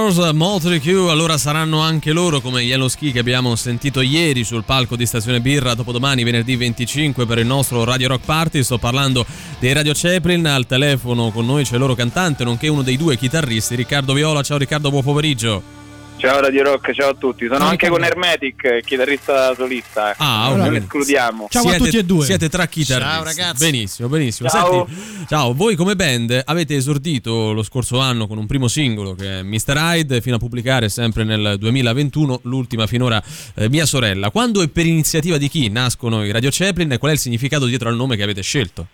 Girls, Motley Q, allora saranno anche loro come Yellow Ski che abbiamo sentito ieri sul palco di Stazione Birra, dopodomani venerdì 25 per il nostro Radio Rock Party, sto parlando dei Radio Chaplin, al telefono con noi c'è il loro cantante, nonché uno dei due chitarristi, Riccardo Viola, ciao Riccardo, buon pomeriggio. Ciao Radio Rock, ciao a tutti. Sono Ciao, anche con Hermetic, chitarrista solista. Ah, non ok. escludiamo. siete, Siete tre chitarristi. Ciao, ragazzi. Benissimo, benissimo. Ciao. Senti, ciao, voi come band avete esordito lo scorso anno con un primo singolo che è Mr. Hyde, fino a pubblicare sempre nel 2021 l'ultima finora eh, Mia sorella. Quando e per iniziativa di chi nascono i Radio Chaplin e qual è il significato dietro al nome che avete scelto?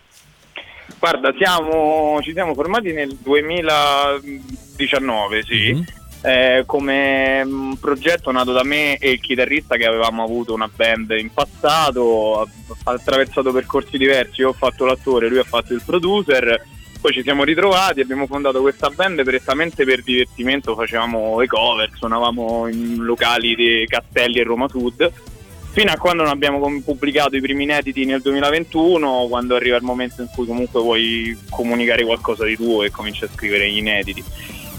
Guarda, siamo, ci siamo formati nel 2019, sì. Mm-hmm. Eh, come mm, progetto nato da me e il chitarrista che avevamo avuto una band in passato, ha attraversato percorsi diversi, io ho fatto l'attore, lui ha fatto il producer, poi ci siamo ritrovati, abbiamo fondato questa band prettamente per divertimento, facevamo le cover, suonavamo in locali di Castelli e Roma Sud. Fino a quando non abbiamo pubblicato i primi inediti nel 2021, quando arriva il momento in cui comunque vuoi comunicare qualcosa di tuo e cominci a scrivere gli inediti.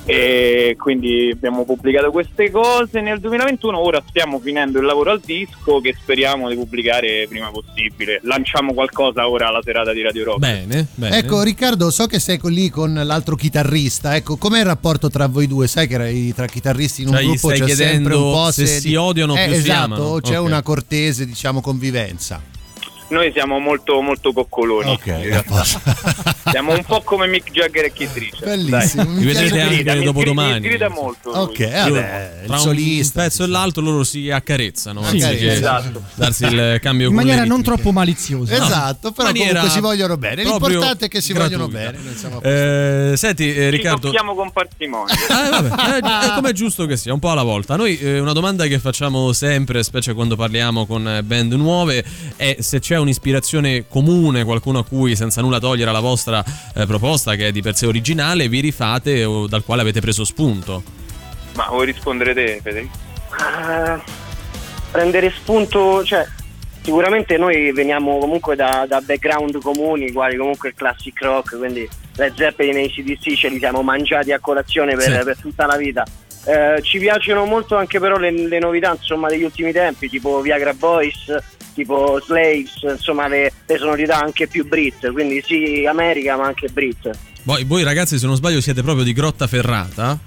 E quindi abbiamo pubblicato queste cose nel 2021, ora stiamo finendo il lavoro al disco che speriamo di pubblicare prima possibile. Lanciamo qualcosa ora alla serata di Radio Rock. Bene, Ecco Riccardo, so che sei con- lì con l'altro chitarrista, ecco, com'è il rapporto tra voi due? Sai che era- tra chitarristi in un Cioè, gruppo c'è sempre un po' se si odiano Eh, più si esatto, amano. c'è Ok. una cortese, diciamo, convivenza. Noi siamo molto molto coccoloni. Ok. <laughs> Siamo un po' come Mick Jagger e Keith Richards. Bellissimo, Dai. Vi vedrete Mi anche mi sgrida- Mi sgrida molto. lui. Ok, vabbè, il Tra un solista. pezzo e l'altro loro si accarezzano Sì, anziché esatto. darsi il cambio In maniera non troppo maliziosa. Esatto, però maniera comunque si vogliono bene. L'importante è che si vogliono gratuita. bene. non siamo- Eh, senti eh, Ci Riccardo tocchiamo con parsimonia. <laughs> Eh, vabbè, eh, è <laughs> come è giusto che sia, un po' alla volta. Noi eh, una domanda che facciamo sempre, specie quando parliamo con eh, band nuove, è se c'è un'ispirazione comune, qualcuno a cui senza nulla togliere alla vostra eh, proposta, che è di per sé originale, vi rifate o dal quale avete preso spunto. Ma vuoi rispondere te, Federico? Ah, prendere spunto, cioè sicuramente noi veniamo comunque da, da background comuni, quali comunque il classic rock, quindi Led Zeppelin e ACDC ce li siamo mangiati a colazione per, Sì. per tutta la vita. Eh, ci piacciono molto anche però le, le novità insomma degli ultimi tempi, tipo Viagra Boys, tipo Slaves, insomma le, le sonorità anche più Brit, quindi sì America ma anche Brit. Voi, voi ragazzi, se non sbaglio, siete proprio di Grotta Ferrata.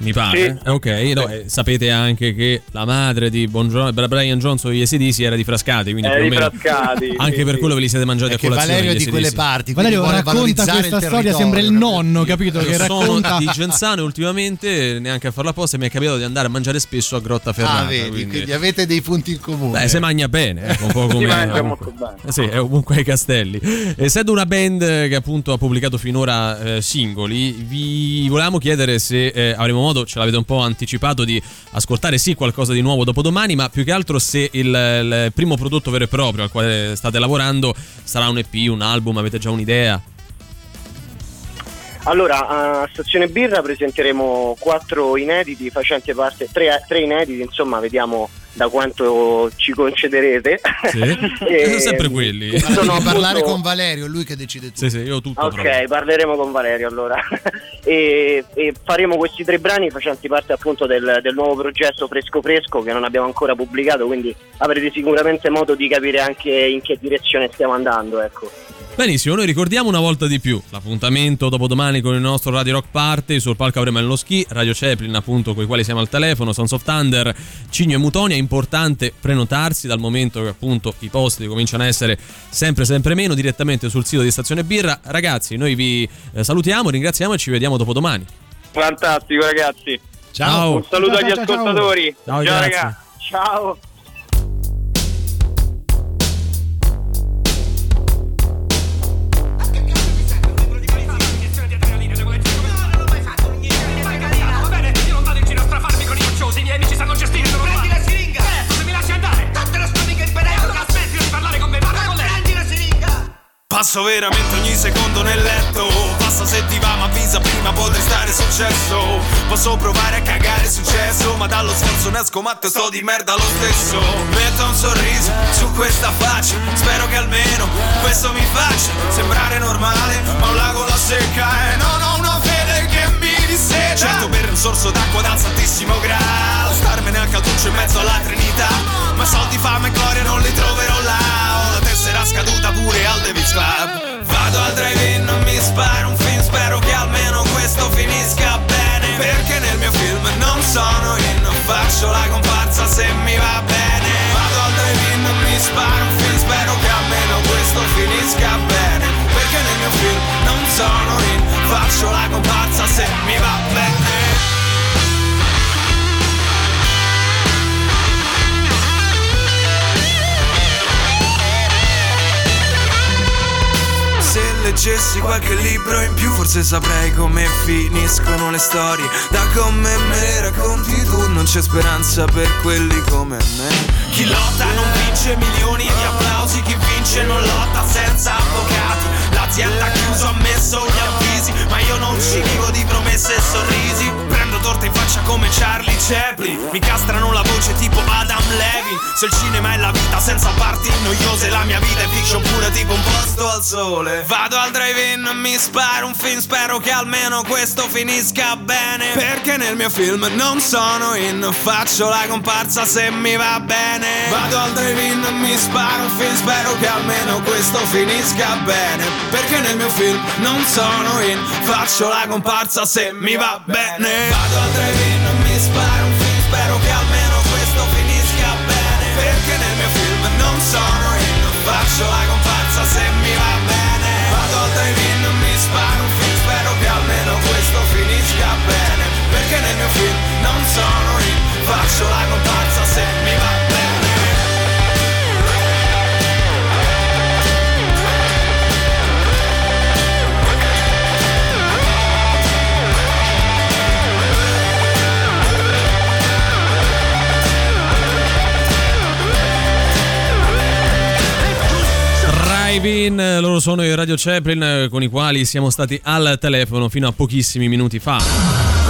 Mi pare. Sì. Eh, Ok, no, eh, sapete anche che la madre di bon Jo- Brian Johnson e ACDC era di Frascati, quindi di meno Frascati, <laughs> anche sì, per sì. quello ve li siete mangiati È a colazione. Valerio è gli di quelle parti, Valerio racconta valorizzare questa il storia, sembra il nonno, capito? Che racconta. sono di Genzano ultimamente, neanche a farla apposta, mi è capitato di andare a mangiare spesso a Grotta Ferrata. Ah, vedi, quindi- quindi avete dei punti in comune. Beh, se magna bene, ecco, un po' <laughs> come Si mangia molto bene. Eh Sì, è ovunque ai castelli. Essendo una band che appunto ha pubblicato finora eh, singoli, vi volevamo chiedere se eh, avremo modo, ce l'avete un po' anticipato, di ascoltare sì qualcosa di nuovo dopo domani, ma più che altro se il, il primo prodotto vero e proprio al quale state lavorando sarà un EP, un album, avete già un'idea? Allora, a Stazione Birra presenteremo quattro inediti facenti parte, tre, tre inediti, insomma, vediamo da quanto ci concederete. Sì. E- <laughs> <laughs> Sono sempre quelli. sono Devi parlare appunto- con Valerio, è lui che decide tutto. Sì, sì, io tutto. Ok, proprio. parleremo con Valerio allora. <laughs> e, e faremo questi tre brani facenti parte appunto del, del nuovo progetto Fresco Fresco che non abbiamo ancora pubblicato, quindi avrete sicuramente modo di capire anche in che direzione stiamo andando, ecco. Benissimo, noi ricordiamo una volta di più l'appuntamento dopodomani con il nostro Radio Rock Party. Sul palco avremo nello ski, Radio Chaplin, appunto, con i quali siamo al telefono, Sons of Thunder, Cigno e Mutonia. È importante prenotarsi dal momento che appunto i posti cominciano a essere sempre sempre meno direttamente sul sito di Stazione Birra. Ragazzi, noi vi eh, salutiamo, ringraziamo e ci vediamo dopodomani. Fantastico, ragazzi. Ciao. Un saluto Ciao, agli ciao, ciao. ascoltatori. Ciao, grazie. ragazzi. Ciao. Passo veramente ogni secondo nel letto. Passa se ti va ma avvisa prima potrei stare successo Posso provare a cagare successo Ma dallo scherzo ne esco matto e sto di merda lo stesso. Metto un sorriso su questa faccia Spero che almeno questo mi faccia sembrare normale Ma un lago la secca e non ho una fede che mi disseta. Certo per un sorso d'acqua dal Santissimo grado Starmene al calduccio in mezzo alla Trinità Ma soldi, fame e gloria non li troverò là sarà scaduta pure al Davis Club. Vado al drive-in, non mi sparo un film Spero che almeno questo finisca bene Perché nel mio film non sono in Non faccio la comparsa se mi va bene. Vado al drive-in, non mi sparo un film Spero che almeno questo finisca bene Perché nel mio film non sono in Faccio la comparsa se mi va bene. Leggessi qualche libro in più forse saprei come finiscono le storie. Da come me le racconti tu non c'è speranza per quelli come me. Chi lotta non vince milioni di applausi Chi vince non lotta senza avvocati. L'azienda ha chiuso, ha messo gli avvisi Ma io non ci vivo di promesse e sorrisi. Prendo torta in faccia come Charlie Chaplin. Mi castrano la voce tipo Adam Levin. Se il cinema è la vita senza parti noiose La mia vita è fiction pure tipo un posto al sole. Vado al drive-in, mi sparo un film Spero che almeno questo finisca bene. Perché nel mio film non sono in Faccio la comparsa se mi va bene. Vado al drive-in, mi sparo un film Spero che almeno questo finisca bene. Perché nel mio film non sono in Faccio la comparsa se mi va bene Vado al Drive-in, loro sono i Radio Chaplin eh, con i quali siamo stati al telefono fino a pochissimi minuti fa.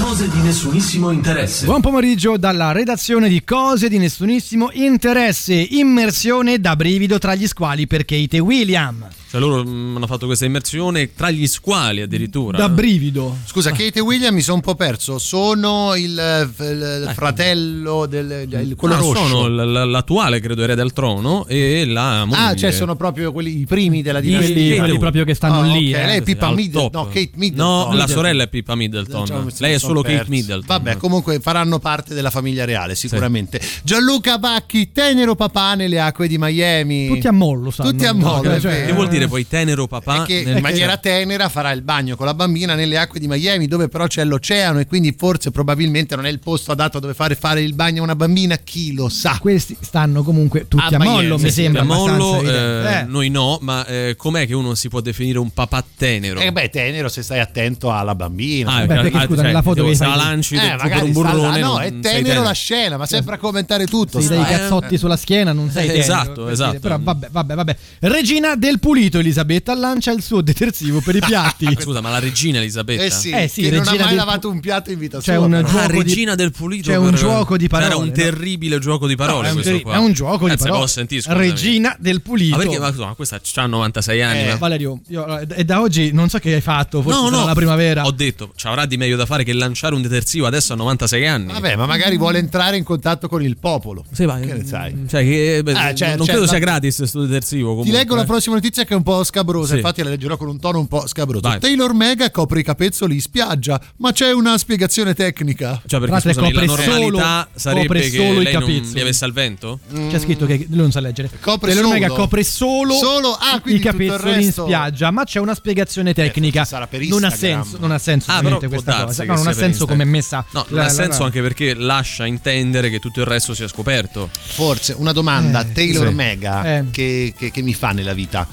Cose di nessunissimo interesse. Buon pomeriggio dalla redazione di Cose di nessunissimo interesse. Immersione da brivido tra gli squali per Kate e William. Cioè loro mm, hanno fatto questa immersione tra gli squali addirittura. Da brivido. Scusa, Kate e William mi sono un po' perso. Sono il, eh, il fratello del il- quello Ah, rosso. sono l- l'attuale, credo, erede al trono e la moglie. Ah, cioè sono proprio quelli i primi della dinastia. quelli proprio che stanno Ah, lì, ok. eh. Lei è Pippa Middleton. No, Kate Middleton. No, la sorella è Pippa Middleton. Mi Lei è solo Kate perso. Middleton. Vabbè, comunque faranno parte della famiglia reale, sicuramente. Gianluca Vacchi, tenero papà nelle acque di Miami. Tutti a mollo, sanno. Tutti a No, mollo, cioè-. Che vuol dire poi tenero papà? Che nel- in maniera tenera farà il bagno con la bambina nelle acque di Miami dove però c'è l'oceano e quindi forse probabilmente non è il posto adatto dove fare fare il bagno a una bambina chi lo sa Questi stanno comunque tutti A a, mollo, sì, mi sembra a mollo, eh. Eh. noi no, ma eh, com'è che uno si può definire un papà tenero? Eh beh, tenero se stai attento alla bambina. Ah, Beh, perché, ah, scusa, cioè, nella foto che se la lanci Eh, per un sta burrone. no, è tenero tenero. la scena, ma sempre a commentare tutto. Sei dai eh. cazzotti sulla schiena, non sei Eh, tenero, esatto, esatto. dire. Però vabbè, vabbè, vabbè. Regina del Pulito Elisabetta lancia il suo detersivo per i piatti. <laughs> Scusa, ma la regina Elisabetta? Eh sì, Eh sì, che non ha mai del- lavato un piatto in vita C'è sua. un però. gioco Ah, di- regina del pulito. c'è un gioco di parole, Era un no? terribile gioco di parole. No, è, un questo terri- qua. è un gioco di Eh, parole. sentire. Regina del Pulito. Ma perché ma, ma questa ha 96 anni. Eh, ma- Valerio, io- è da oggi non so che hai fatto, forse No, no, la primavera. Ho detto, ci avrà di meglio da fare che lanciare un detersivo adesso a 96 anni. Vabbè, ma magari vuole entrare in contatto con il popolo. Sì, vai. Che ne sai? Cioè, che, beh, Ah, cioè, non cioè, credo la- sia gratis questo detersivo. Ti Comunque. leggo la prossima notizia che è un po' scabrosa, Sì. infatti la leggerò con un tono un po' scabroso. Vai. Taylor Mega copre i capezzoli in spiaggia, ma c'è una spiegazione tecnica. Cioè, perché l'altro scusami, la copre normalità solo- sarebbe copre che solo i lei non capezzoli. li avesse al vento? C'è scritto che lui non sa leggere. Copre Taylor Mega solo? copre solo, Solo? Ah, i capezzoli in spiaggia, ma c'è una spiegazione tecnica. sarà per non ha senso, non ha senso Ah, questa cosa. No, non ha senso come è messa. No, non ha senso anche perché lascia intendere che tutto il resto sia scoperto. Forse una domanda, Eh, Taylor sì. Mega, Eh. che, che- che mi fa nella vita?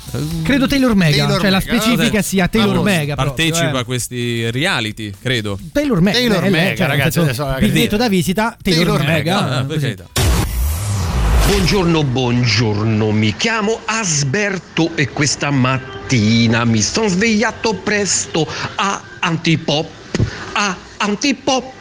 Credo Taylor Mega, Taylor cioè la Mega, specifica vabbè. sia Taylor Ah, Mega. proprio, Partecipa eh. a questi reality, credo. Taylor Mega, Taylor eh, lei, Mega, cioè, ragazzi, adesso, ragazzi. biglietto da visita Taylor, Taylor Mega. Mega, Ah. Buongiorno, buongiorno, mi chiamo Asberto e questa mattina mi sono svegliato presto a antipop, a antipop.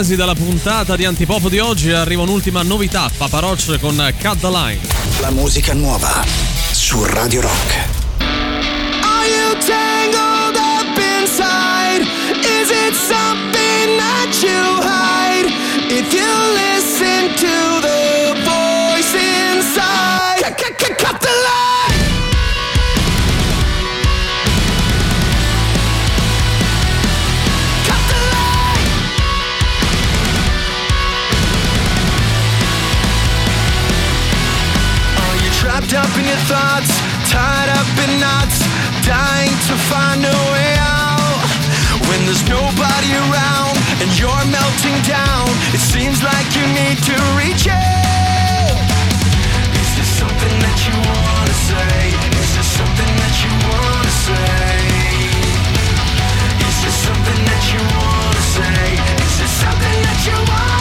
Quasi della puntata di Antipop di oggi arriva un'ultima novità, Papa Roach con Cut the Line. La musica nuova su Radio Rock. Are you tangled up inside? Is it something that you hide? If you listen to the voice inside, thoughts, tied up in knots, dying to find a way out? When there's nobody around and you're melting down, it seems like you need to reach out. Is there something that you wanna say? Is there something that you wanna say? Is there something that you wanna say? Is there something that you wanna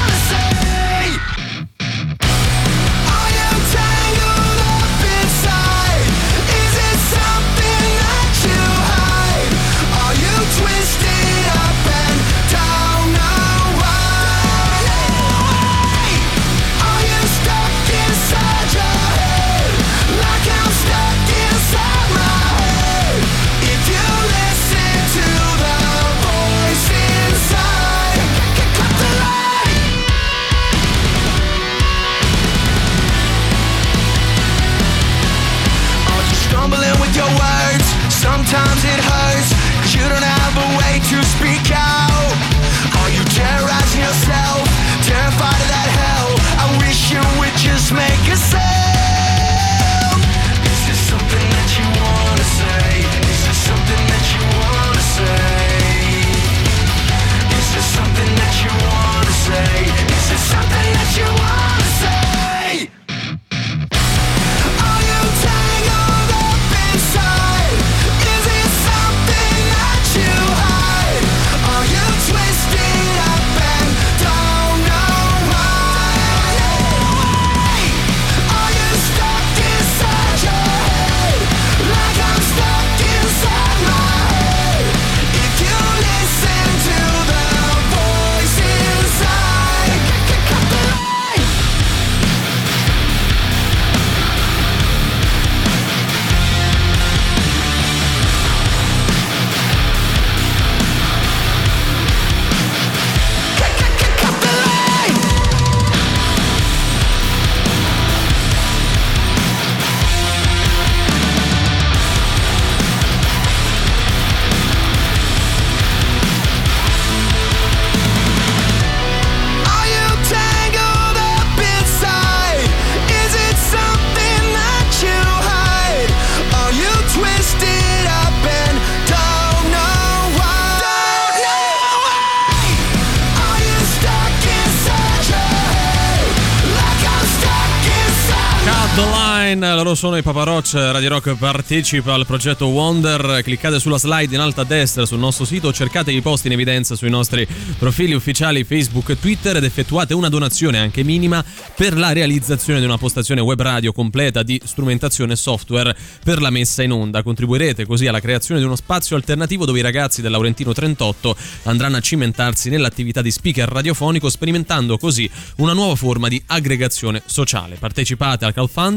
the Line, loro sono i Papa Roach, Radio Rock partecipa al progetto Wonder, cliccate sulla slide in alto a destra sul nostro sito, cercate i post in evidenza sui nostri profili ufficiali Facebook e Twitter ed effettuate una donazione anche minima per la realizzazione di una postazione web radio completa di strumentazione e software per la messa in onda. Contribuirete così alla creazione di uno spazio alternativo dove i ragazzi del Laurentino 38 andranno a cimentarsi nell'attività di speaker radiofonico sperimentando così una nuova forma di aggregazione sociale. Partecipate al crowdfunding,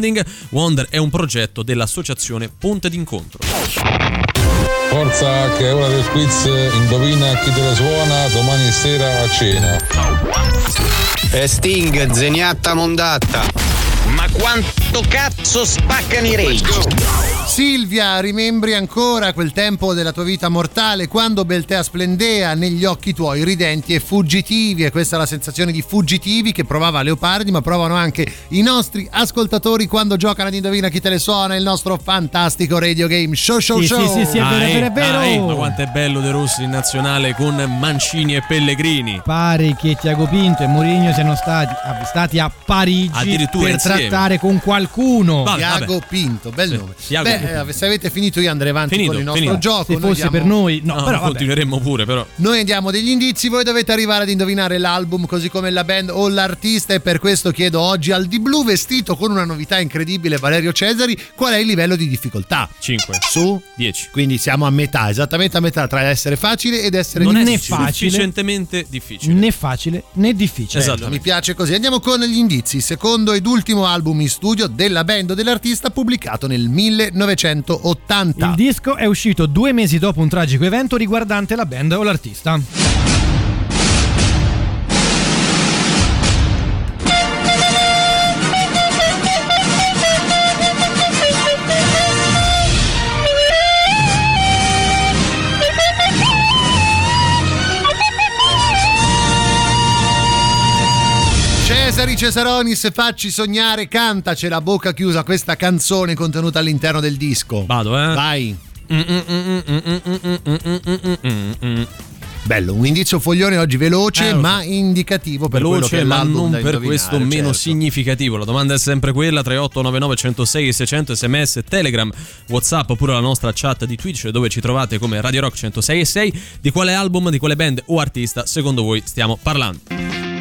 Wonder è un progetto dell'associazione Ponte d'incontro. Forza che è ora del quiz, indovina chi te la suona domani sera a cena. E Sting, zeniatta mondatta. Ma quanto cazzo spaccano i rage. Silvia, rimembri ancora quel tempo della tua vita mortale quando Beltea splendea negli occhi tuoi ridenti e fuggitivi e questa è la sensazione di fuggitivi che provava Leopardi ma provano anche i nostri ascoltatori quando giocano ad Indovina chi te le suona il nostro fantastico radio game show show Sì, show sì, sì, sì, è vero, è vero, è vero. Ah, eh, ma quanto è bello De Rossi in nazionale con Mancini e Pellegrini. Pare che Tiago Pinto e Mourinho siano stati avvistati a Parigi Addirittura per. Trattare con qualcuno. Tiago Pinto, bel nome. Tiago Beh, Pinto. eh, se avete finito io andrei avanti Finito, con il nostro finito. gioco. Se Noi fosse diamo- per noi, no, No, però vabbè. continueremmo pure, però. Noi diamo degli indizi, voi dovete arrivare ad indovinare l'album così come la band o l'artista e per questo chiedo oggi al Di Blu vestito con una novità incredibile Valerio Cesari qual è il livello di difficoltà? 5 su 10. Quindi siamo a metà, esattamente a metà tra essere facile ed essere Non è difficile. facile. Sufficientemente difficile. Né facile né difficile. Esatto. Mi piace così. Andiamo con gli indizi. Secondo ed ultimo album in studio della band o dell'artista pubblicato nel 1980. Il disco è uscito due mesi dopo un tragico evento riguardante la band o l'artista. Cesari Cesaronis, facci sognare, cantacela a bocca chiusa questa canzone contenuta all'interno del disco. Vado, eh. Vai. Bello, un indizio foglione oggi veloce Eh, ma indicativo per quello che Veloce, è ma l'album non per questo meno certo. significativo. La domanda è sempre quella: 3899 106 600 sms, Telegram, Whatsapp oppure la nostra chat di Twitch dove ci trovate come Radio Rock 106 e 6. Di quale album, di quale band o artista secondo voi stiamo parlando?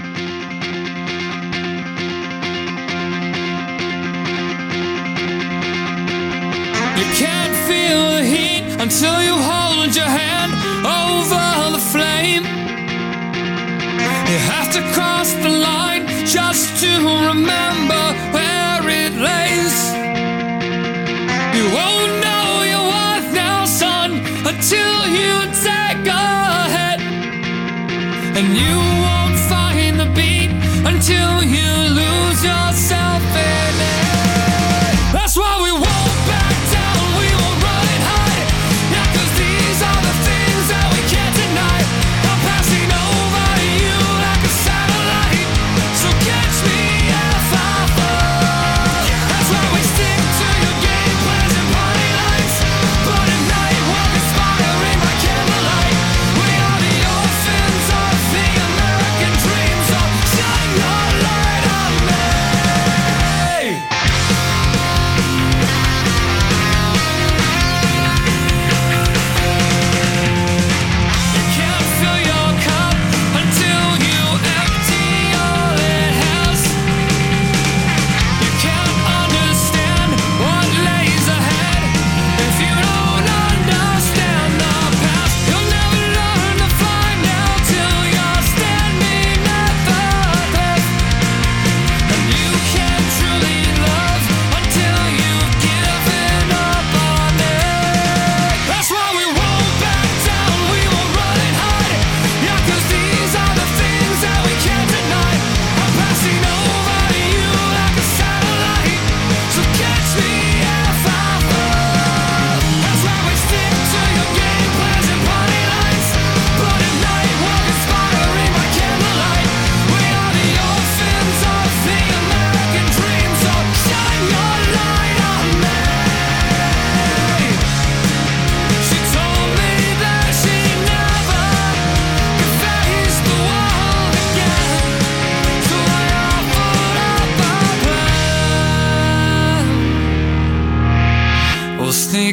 To cross the line just to remember where it lays. You won't know your worth now, son, until you take a hit. And you won't find the beat until you lose yourself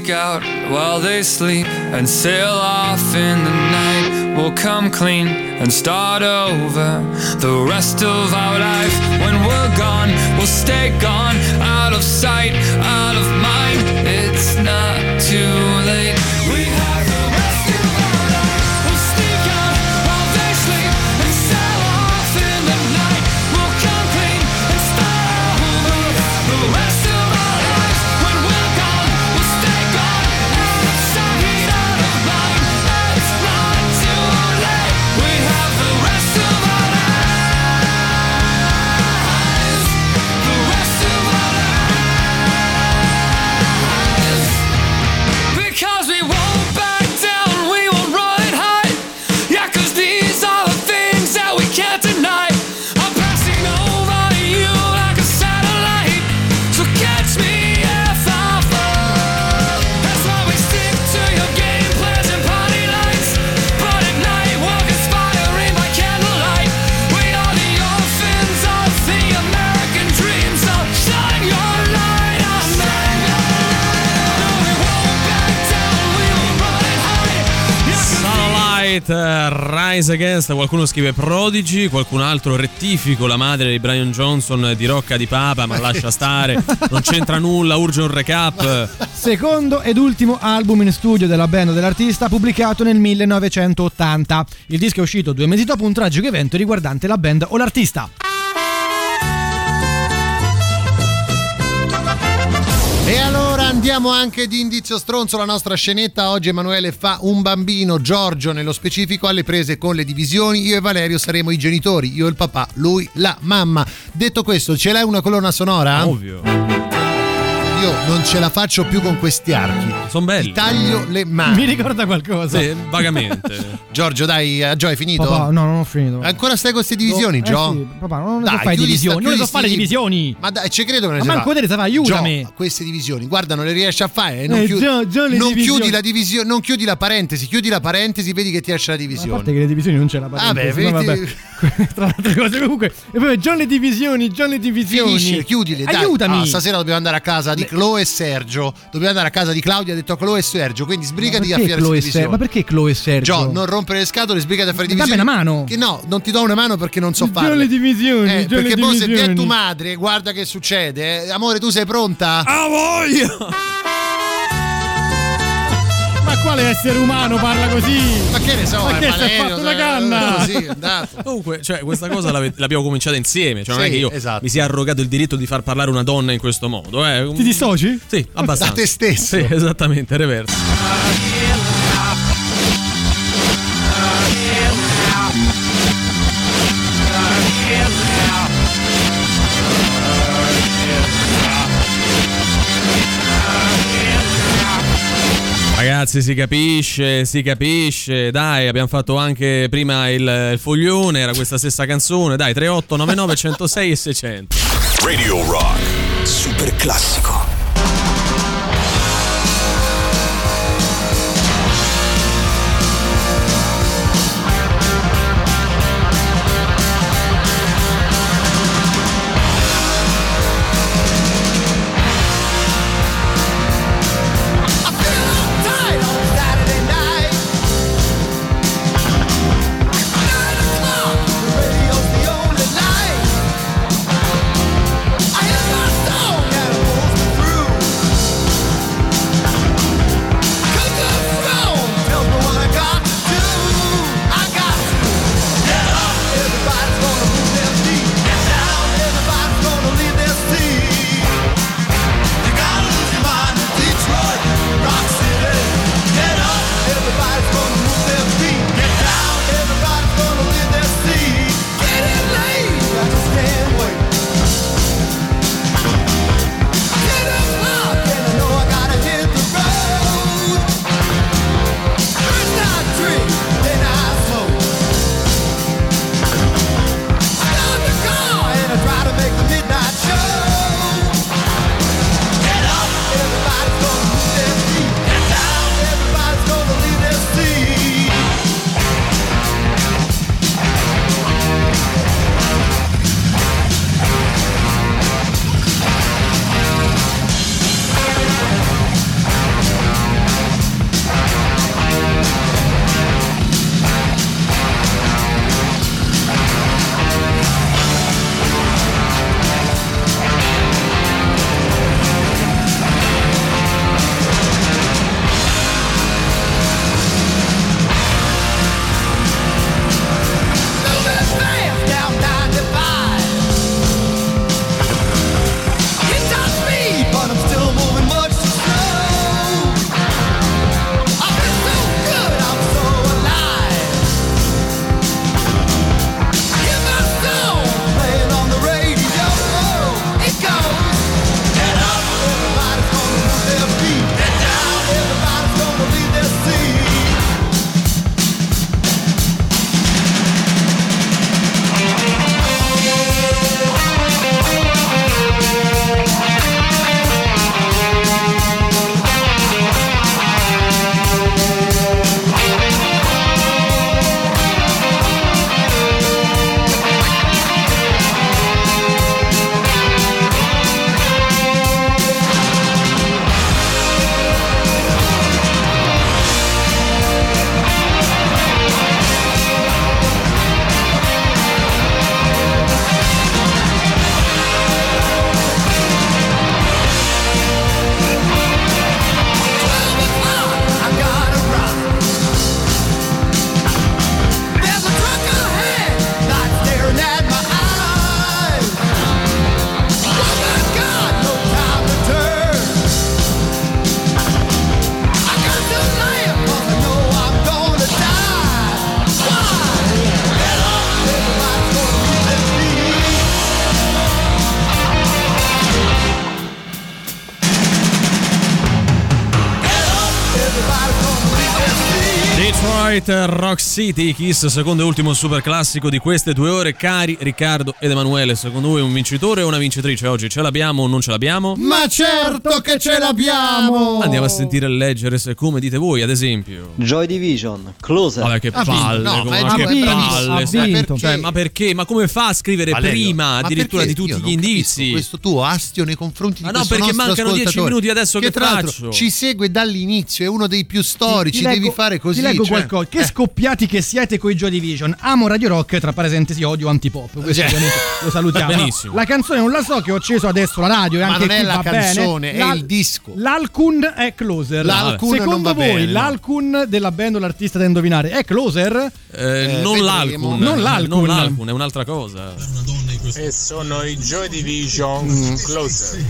Out while they sleep and sail off in the night. We'll come clean and start over the rest of our life. When we're gone, we'll stay gone, out of sight, out of mind. It's not too late. Rise Against, qualcuno scrive Prodigy, qualcun altro rettifico la madre di Brian Johnson di Rocca di Papa, ma lascia stare, non c'entra nulla, urge un recap. Secondo ed ultimo album in studio della band dell'artista pubblicato nel 1980. Il disco è uscito due mesi dopo un tragico evento riguardante la band o l'artista. E allora andiamo anche di indizio stronzo la nostra scenetta. Oggi Emanuele fa un bambino, Giorgio nello specifico, alle prese con le divisioni. Io e Valerio saremo i genitori, io il papà, lui la mamma. Detto questo, ce l'hai una colonna sonora? Ovvio. Io non ce la faccio più con questi archi. Sono belli. Ti taglio le mani. Mi ricorda qualcosa. Sì, vagamente. <laughs> Giorgio, dai, eh, Gio, hai finito? Papà, no, non ho finito. Ancora stai con queste divisioni, Eh Gio? sì, papà, non le Dai, so fare divisioni. sta- Non le so fare sti- divisioni. Ma dai, ci credo che non Ma le manco te le sai aiutami. Gio, queste divisioni, guarda, non le riesci a fare. Non, Eh, chiudi, Gio, Gio, le non chiudi la divisione, non chiudi la parentesi, chiudi la parentesi, vedi che ti esce la A divisione. parte che le divisioni non c'è la Vabbè, parentesi, no, vedi- vabbè. <laughs> Tra le altre cose comunque. E poi John le divisioni, John le divisioni. Finisci, chiudili, dai. Aiutami. Ah, stasera dobbiamo andare a casa di Chloe e Sergio. Dobbiamo andare a casa di Claudia, ha detto Chloe e Sergio. Quindi sbrigati a fare Chloe le e Ser- divisioni. Ma perché Chloe e Sergio? Gio, non rompere le scatole, sbrigati a fare le Dammi una mano. Che no, non ti do una mano perché non so John farle. le divisioni, Eh, perché le poi se divisioni. viene tu madre, guarda che succede. eh. Amore, tu sei pronta? Ah, voglio! Quale essere umano parla così? Ma che ne so, Ma che si è Valerio, fatto una eh, canna? Così, è andato. Comunque, cioè, questa cosa l'abbiamo cominciata insieme. Cioè, non è Sì, che io esatto. mi sia arrogato il diritto di far parlare una donna in questo modo. Eh. Ti dissoci? Sì, abbastanza. Da te stesso. Sì, esattamente, reverso. Ragazzi, si capisce, si capisce. Dai, abbiamo fatto anche prima il, il foglione, era questa stessa canzone. Dai, 3899 106 e 600. Radio Rock. Super classico. Detroit Rock City, Kiss, secondo e ultimo super classico di queste due ore. Cari Riccardo ed Emanuele, secondo voi un vincitore o una vincitrice oggi? Ce l'abbiamo o non ce l'abbiamo? Ma certo che ce l'abbiamo! Andiamo a sentire e leggere se come dite voi, ad esempio. Joy Division, Closer. Vabbè, che vinto, palle, no, come- ma che giusto, palle. vinto. Cioè, ma perché? Ma come fa a scrivere Valerio, prima ma addirittura perché? di tutti gli indizi? Questo tuo astio nei confronti Ma di no, questo perché nostro mancano 10 ascoltatore, minuti adesso che tra l'altro faccio? ci segue dall'inizio, è uno dei più storici, Ti leggo- devi fare così. Ti leggo cioè- qualcosa. Che scoppiati che siete coi Joy Division. Amo Radio Rock, tra parentesi odio antipop. Questo Cioè. lo salutiamo. <laughs> Benissimo. La canzone non la so che ho acceso adesso la radio Ma anche non è la canzone, bene. è il disco. L'Alcun è Closer. L'Alcun Secondo non va voi bene, no. l'Alcun della band o l'artista da indovinare è Closer? Eh, non vedremo. l'alcun, Non l'alcun. non l'alcun, è un'altra cosa. E sono i Joy Division Closer.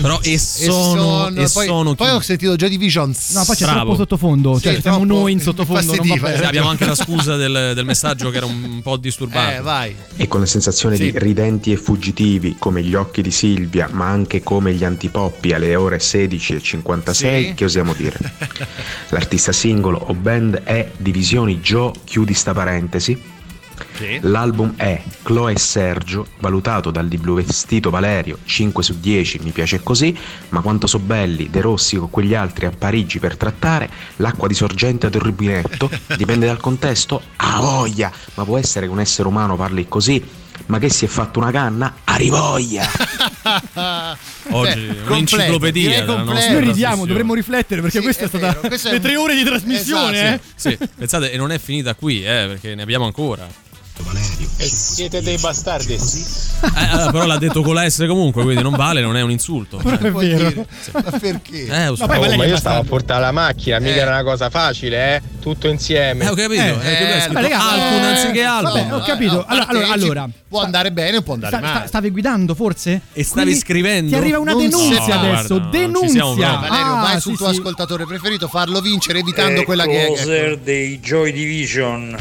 Però e E sono, e poi, sono poi ho sentito Joy Divisions. No, poi c'è Bravo. troppo sottofondo. Cioè, Sì, siamo troppo noi in sottofondo. Non va infastidito, bene. Sì, abbiamo anche la scusa <laughs> del, del messaggio che era un po' disturbato. Eh, vai. E con la sensazione Sì. di ridenti e fuggitivi come gli occhi di Silvia, ma anche come gli antipoppi alle ore 16.56, Sì. che osiamo dire? <laughs> L'artista singolo o band è Divisioni Joe, chiudi sta parentesi. Sì. L'album è Chloe e Sergio, valutato dal di Blu Vestito Valerio 5 su 10, mi piace così, ma quanto so belli De Rossi con quegli altri a Parigi per trattare l'acqua di sorgente del rubinetto, <laughs> dipende dal contesto, a voglia, ma può essere che un essere umano parli così, ma che si è fatto una canna, a rivoglia! <laughs> Oggi Beh, un'enciclopedia della nostra Noi ridiamo, dovremmo riflettere perché Sì, questa è, è stata vero, le un- tre ore di trasmissione. Esatto, eh. Sì, pensate, e non è finita qui, eh, perché ne abbiamo ancora. E siete dei bastardi. Eh, allora, però l'ha detto con la S comunque, quindi non vale, non è un insulto. Però è Vuol vero. dire, <laughs> Ma perché? Eh, lo so. Oh, Valerio ma è io stavo a portare la macchina, mica Eh. era una cosa facile, eh? Tutto insieme. Eh, ho capito, Eh, eh, eh, vabbè, raga, Alcun eh, anziché vabbè, ho capito. Eh, Allora, allora, allora. può andare bene o può andare Sta- sta- male. stavi guidando forse? E stavi Quindi scrivendo? Ti arriva una Non denunzia so. adesso. Guarda, non ci siamo denunzia. proprio. Valerio, Ah, vai sì, sul tuo sì. ascoltatore preferito, farlo vincere evitando quella che è. Closer dei Joy Division.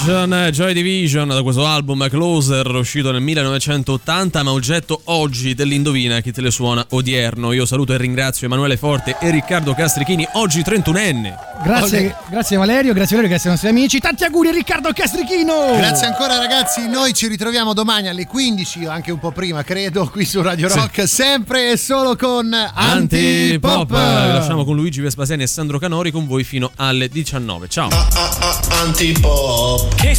Dus Isolation, Joy Division da questo album Closer uscito nel 1980 ma oggetto oggi dell'indovina chi te le suona odierno. Io saluto e ringrazio Emanuele Forte e Riccardo Castrichini, oggi 31enne. Grazie, grazie Valerio, grazie Valerio, grazie ai nostri amici. Tanti auguri a Riccardo Castrichino! Grazie ancora ragazzi, noi ci ritroviamo domani alle 15 o anche un po' prima credo qui su Radio Rock, sempre e solo con Antipop. Antipop. Vi lasciamo con Luigi Vespasiani e Sandro Canori con voi fino alle 19. Ciao. Antipop. Che